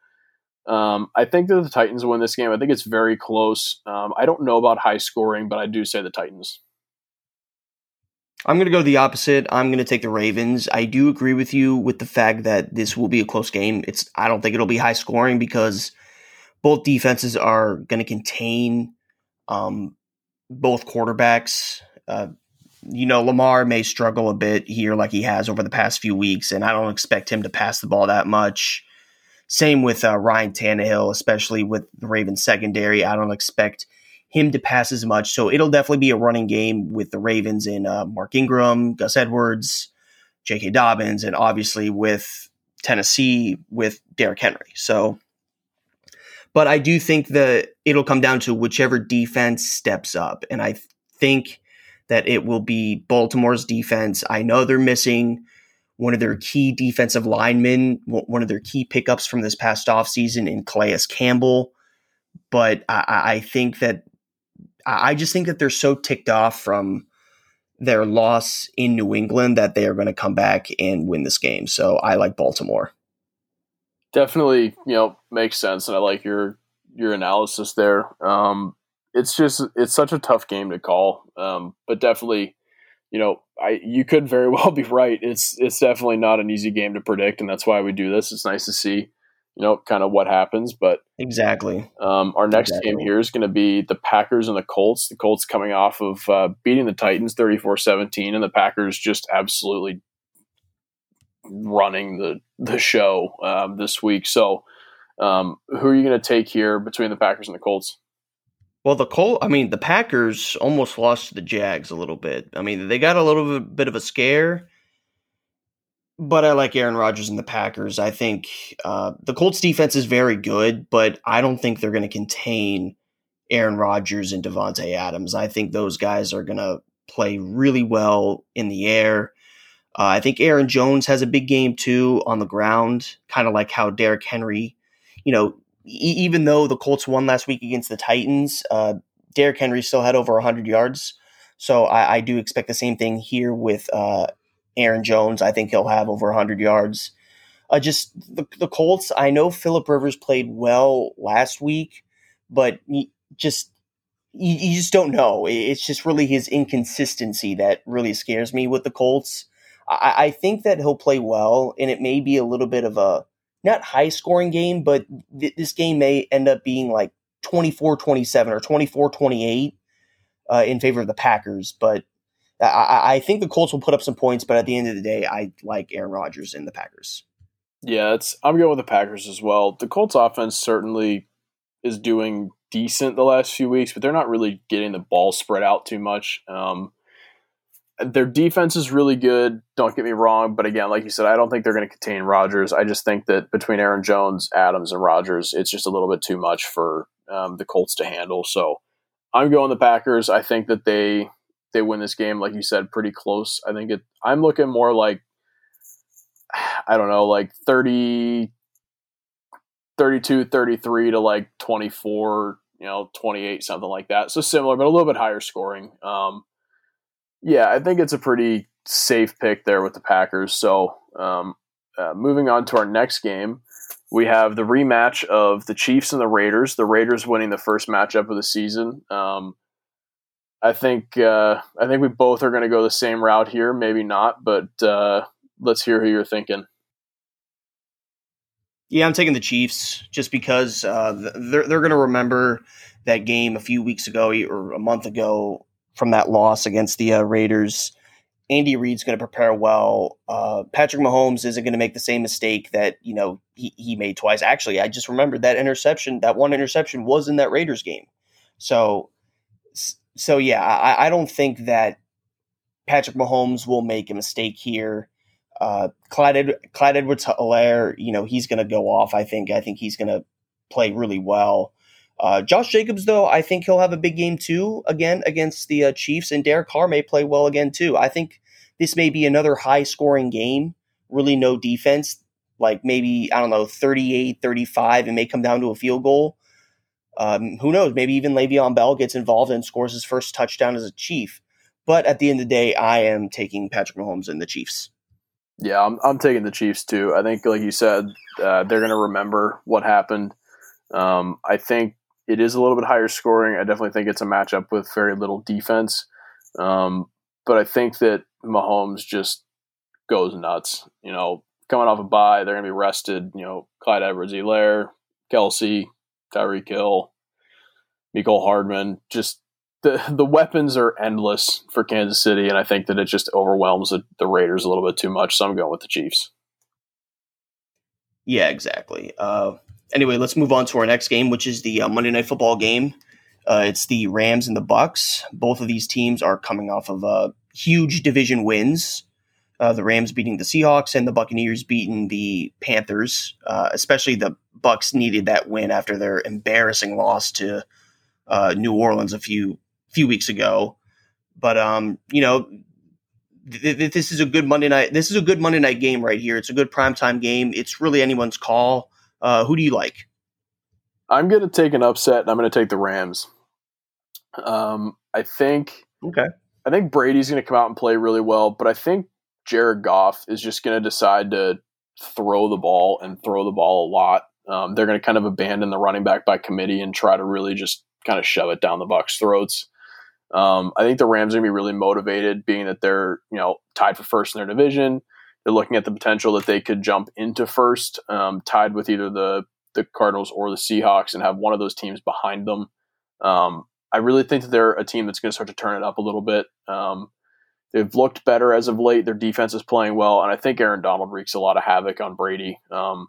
um, I think that the Titans win this game. I think it's very close. Um, I don't know about high scoring, but I do say the Titans. I'm going to go the opposite. I'm going to take the Ravens. I do agree with you with the fact that this will be a close game. It's I don't think it'll be high scoring because both defenses are going to contain um, both quarterbacks. Uh, you know, Lamar may struggle a bit here like he has over the past few weeks, and I don't expect him to pass the ball that much. Same with uh, Ryan Tannehill, especially with the Ravens secondary. I don't expect him to pass as much. So it'll definitely be a running game with the Ravens in uh, Mark Ingram, Gus Edwards, J.K. Dobbins, and obviously with Tennessee with Derrick Henry. So, but I do think that it'll come down to whichever defense steps up. And I think that it will be Baltimore's defense. I know they're missing one of their key defensive linemen, one of their key pickups from this past offseason in Calais Campbell. But I, I think that I just think that they're so ticked off from their loss in New England that they are going to come back and win this game. So I like Baltimore. Definitely, you know, makes sense, and I like your your analysis there. Um, it's just it's such a tough game to call, um, but definitely, you know, I you could very <laughs> well be right. It's it's definitely not an easy game to predict, and that's why we do this. It's nice to see you know, kind of what happens. But exactly, um, our next exactly. game here is going to be the Packers and the Colts. The Colts coming off of uh, beating the Titans 34-17, and the Packers just absolutely running the the show um, this week. So, um, who are you going to take here between the Packers and the Colts? Well, the Colt, I mean, the Packers almost lost to the Jags a little bit. I mean, they got a little bit of a scare but I like Aaron Rodgers and the Packers. I think uh, the Colts defense is very good, but I don't think they're going to contain Aaron Rodgers and Davante Adams. I think those guys are going to play really well in the air. Uh, I think Aaron Jones has a big game too on the ground, kind of like how Derrick Henry, you know, e- even though the Colts won last week against the Titans, uh, Derrick Henry still had over 100 yards. So I, I do expect the same thing here with uh, Aaron Jones. I think he'll have over 100 yards. Uh, just the, the Colts. I know Philip Rivers played well last week, but just you, you, just don't know. It's just really his inconsistency that really scares me with the Colts. I, I think that he'll play well, and it may be a little bit of a not high scoring game, but th- this game may end up being like 24 27 or 24 28 uh, in favor of the Packers. But I, I think the Colts will put up some points, but at the end of the day, I like Aaron Rodgers and the Packers. Yeah, it's I'm going with the Packers as well. The Colts offense certainly is doing decent the last few weeks, but they're not really getting the ball spread out too much. Um, their defense is really good. Don't get me wrong, but again, like you said, I don't think they're going to contain Rodgers. I just think that between Aaron Jones, Adams, and Rodgers, it's just a little bit too much for um, the Colts to handle. So I'm going the Packers. I think that they they win this game, like you said, pretty close. I think it. I'm looking more like I don't know, like 30, 32, 33 to like 24, you know, 28, something like that. So similar, but a little bit higher scoring. Um, yeah, I think it's a pretty safe pick there with the Packers. So um, uh, moving on to our next game, we have the rematch of the Chiefs and the Raiders. The Raiders winning the first matchup of the season. Um, I think uh, I think we both are going to go the same route here. Maybe not, but uh, let's hear who you're thinking. Yeah, I'm taking the Chiefs just because uh, they're they're going to remember that game a few weeks ago or a month ago from that loss against the uh, Raiders. Andy Reid's going to prepare well. Uh, Patrick Mahomes isn't going to make the same mistake that you know he, he made twice. Actually, I just remembered that interception. That one interception was in that Raiders game. So so yeah, I, I don't think that Patrick Mahomes will make a mistake here. Uh, Clyde, Clyde Edwards-Helaire, you know, he's going to go off. I think. I think he's going to play really well. Uh, Josh Jacobs, though, I think he'll have a big game too again against the uh, Chiefs, and Derek Carr may play well again too. I think this may be another high scoring game. Really, no defense, like maybe, I don't know, 38 35, and may come down to a field goal. Um, who knows? Maybe even Le'Veon Bell gets involved and scores his first touchdown as a Chief. But at the end of the day, I am taking Patrick Mahomes and the Chiefs. Yeah, I'm, I'm taking the Chiefs too. I think, like you said, uh, they're going to remember what happened. Um, I think it is a little bit higher scoring. I definitely think it's a matchup with very little defense. Um, but I think that Mahomes just goes nuts. You know, coming off a bye, they're going to be rested. You know, Clyde Edwards-Helaire, Kelce, Tyreek Hill, Mecole Hardman. Just the the weapons are endless for Kansas City, and I think that it just overwhelms the, the Raiders a little bit too much. So I'm going with the Chiefs. Yeah, exactly. Uh, anyway, let's move on to our next game, which is the uh, Monday Night Football game. Uh, it's the Rams and the Bucks. Both of these teams are coming off of uh, huge division wins. Uh, the Rams beating the Seahawks and the Buccaneers beating the Panthers. Uh, especially the Bucks needed that win after their embarrassing loss to uh, New Orleans a few few weeks ago. But um, you know, th- th- this is a good Monday night. This is a good Monday night game right here. It's a good primetime game. It's really anyone's call. Uh, who do you like? I'm going to take an upset, and I'm going to take the Rams. Um, I think okay I think Brady's going to come out and play really well, but I think Jared Goff is just going to decide to throw the ball and throw the ball a lot. Um, they're going to kind of abandon the running back by committee and try to really just kind of shove it down the Bucks' throats. Um, I think the Rams are going to be really motivated, being that they're you know tied for first in their division. They're looking at the potential that they could jump into first, um, tied with either the the Cardinals or the Seahawks, and have one of those teams behind them. Um, I really think that they're a team that's going to start to turn it up a little bit. Um, they've looked better as of late. Their defense is playing well, and I think Aaron Donald wreaks a lot of havoc on Brady. Um,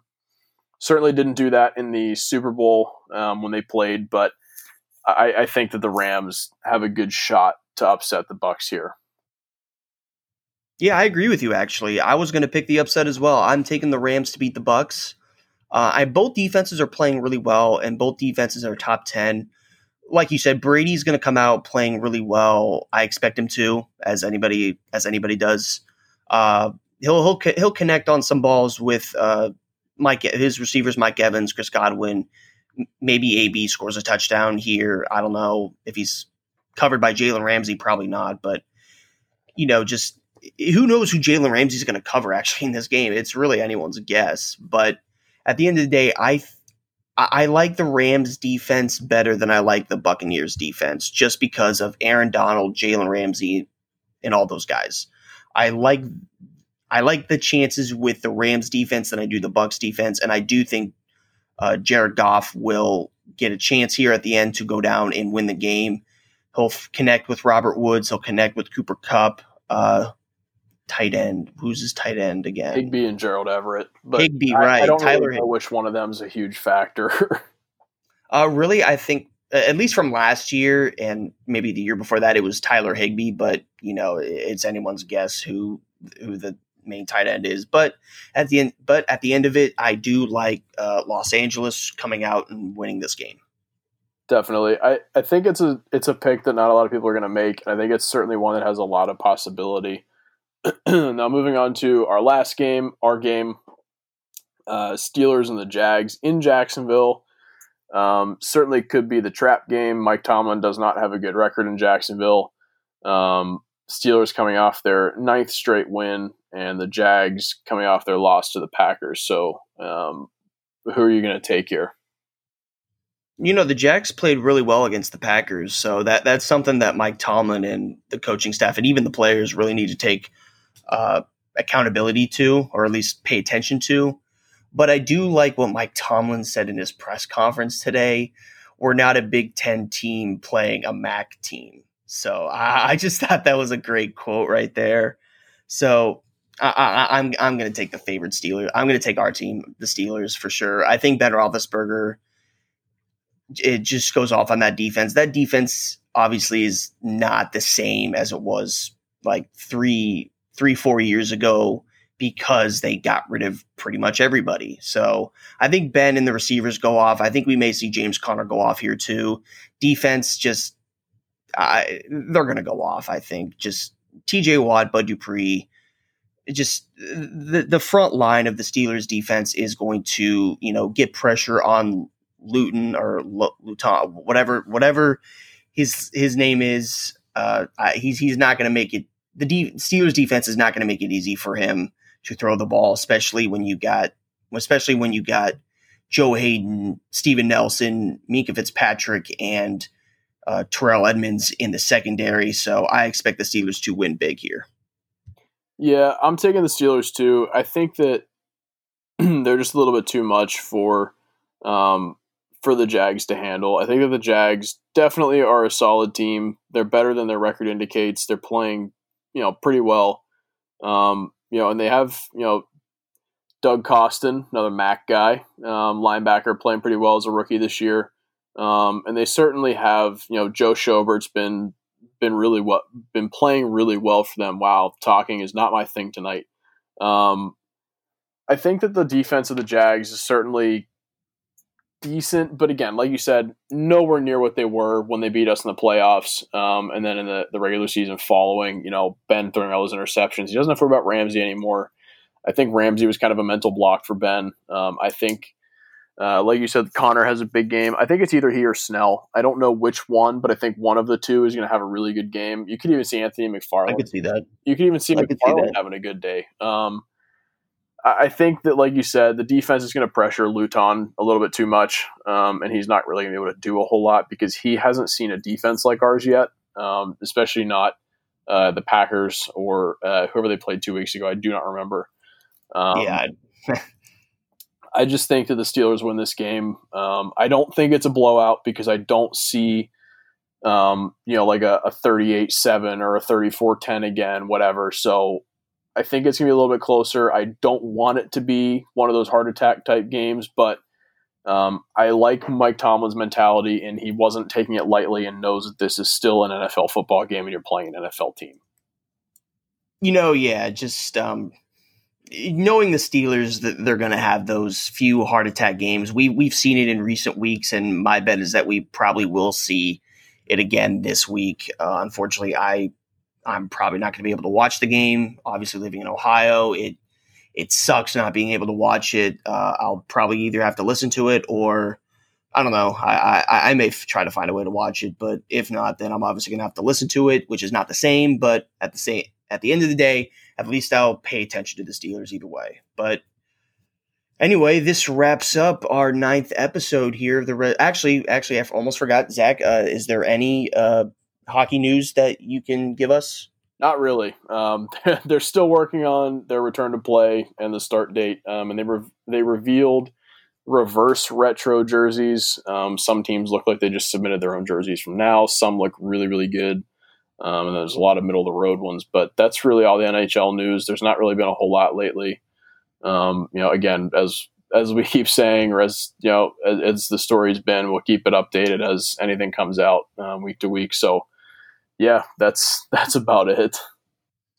certainly didn't do that in the Super Bowl um, when they played, but I, I, think that the Rams have a good shot to upset the Bucks here. Yeah, I agree with you. Actually, I was going to pick the upset as well. I'm taking the Rams to beat the Bucks. Uh, I both defenses are playing really well, and both defenses are top ten like you said, Brady's going to come out playing really well. I expect him to, as anybody as anybody does. Uh, he'll he'll he'll connect on some balls with uh, Mike his receivers, Mike Evans, Chris Godwin. Maybe AB scores a touchdown here. I don't know if he's covered by Jalen Ramsey. Probably not, but you know, just who knows who Jalen Ramsey's going to cover actually in this game? It's really anyone's guess. But at the end of the day, I I like the Rams defense better than I like the Buccaneers defense just because of Aaron Donald, Jalen Ramsey, and all those guys. I like I like the chances with the Rams defense than I do the Bucks defense, and I do think uh, Jared Goff will get a chance here at the end to go down and win the game. He'll f- connect with Robert Woods. He'll connect with Cooper Kupp. Uh, tight end. Who's his tight end again? Higbee and Gerald Everett. But Higbee, right? I, don't Tyler really know which one of them is a huge factor. <laughs> uh, really, I think at least from last year and maybe the year before that, it was Tyler Higbee. But you know, it's anyone's guess who who the main tight end is. But at the end, but at the end of it, I do like uh, Los Angeles coming out and winning this game. Definitely, I, I think it's a it's a pick that not a lot of people are going to make. I think it's certainly one that has a lot of possibility. <clears throat> now moving on to our last game, our game, uh, Steelers and the Jags in Jacksonville. Um, certainly could be the trap game. Mike Tomlin does not have a good record in Jacksonville. Um, Steelers coming off their ninth straight win, and the Jags coming off their loss to the Packers. So, um, who are you going to take here? You know, the Jags played really well against the Packers, so that that's something that Mike Tomlin and the coaching staff and even the players really need to take uh, accountability to, or at least pay attention to. But I do like what Mike Tomlin said in his press conference today. We're not a Big Ten team playing a MAC team. So I, I just <laughs> thought that was a great quote right there. So I, am I'm, I'm going to take the favorite Steelers. I'm going to take our team, the Steelers, for sure. I think Ben Roethlisberger. It just goes off on that defense. That defense obviously is not the same as it was like three three, four years ago because they got rid of pretty much everybody. So I think Ben and the receivers go off. I think we may see James Conner go off here too. Defense just, I, they're going to go off, I think. Just TJ Watt, Bud Dupree, just the, the front line of the Steelers defense is going to, you know, get pressure on Luton or Luton, whatever, whatever his, his name is. Uh, he's, he's not going to make it the de- Steelers defense is not going to make it easy for him to throw the ball, especially when you got, especially when you got Joe Haden, Steven Nelson, Minkah Fitzpatrick, and uh, Terrell Edmunds in the secondary. So I expect the Steelers to win big here. Yeah, I'm taking the Steelers too. I think that <clears throat> they're just a little bit too much for um, for the Jags to handle. I think that the Jags definitely are a solid team. They're better than their record indicates. They're playing you know, pretty well. Um, you know, and they have, you know, Doug Costin, another MAC guy, um, linebacker, playing pretty well as a rookie this year. Um, and they certainly have, you know, Joe Schobert's been been really well, been playing really well for them. Wow, talking is not my thing tonight. Um, I think that the defense of the Jags is certainly decent, but again, like you said, nowhere near what they were when they beat us in the playoffs. Um, and then in the, the regular season following, you know, Ben throwing all those interceptions. He doesn't have to worry about Ramsey anymore. I think Ramsey was kind of a mental block for Ben. Um, I think Uh, like you said, Conner has a big game. I think it's either he or Snell. I don't know which one, but I think one of the two is going to have a really good game. You could even see Anthony McFarland. I could see that. You could even see I could see McFarland having a good day. Um, I think that, like you said, the defense is going to pressure Luton a little bit too much, um, and he's not really going to be able to do a whole lot because he hasn't seen a defense like ours yet, um, especially not uh, the Packers or uh, whoever they played two weeks ago. I do not remember. Um, yeah, I <laughs> just think that the Steelers win this game. Um, I don't think it's a blowout because I don't see, um, you know, like a, a 38-7 or a 34-10 again, whatever. So I think it's going to be a little bit closer. I don't want it to be one of those heart attack type games, but um, I like Mike Tomlin's mentality, and he wasn't taking it lightly and knows that this is still an NFL football game and you're playing an NFL team. you know, yeah, just um, knowing the Steelers that they're going to have those few heart attack games. We we've seen it in recent weeks, and my bet is that we probably will see it again this week. Uh, unfortunately, I I'm probably not going to be able to watch the game. Obviously, living in Ohio, it it sucks not being able to watch it. Uh, I'll probably either have to listen to it or. I don't know. I, I, I may f- try to find a way to watch it, but if not, then I'm obviously gonna have to listen to it, which is not the same. But at the same, at the end of the day, at least I'll pay attention to the Steelers either way. But anyway, this wraps up our ninth episode here. of The re- actually, actually, I almost forgot. Zach, uh, is there any uh, hockey news that you can give us? Not really. Um, <laughs> they're still working on their return to play and the start date, um, and they re- they revealed reverse retro jerseys. Um, some teams look like they just submitted their own jerseys from now. Some look really really good, um, and there's a lot of middle of the road ones. But that's really all the NHL news. There's not really been a whole lot lately. Um, you know, again, as as we <laughs> keep saying, or as you know, as, as the story's been, we'll keep it updated as anything comes out um, week to week. So yeah, that's <laughs> that's about it.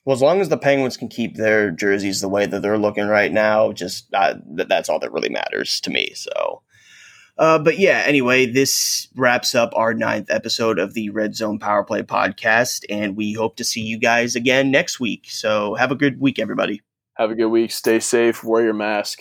Well, as long as the Penguins can keep their jerseys the way that they're looking right now, just uh, th- that's all that really matters to me. So, uh, but yeah, anyway, this wraps up our ninth episode of the Red Zone Power Play podcast, and we hope to see you guys again next week. So, have a good week, everybody. Have a good week. Stay safe. Wear your mask.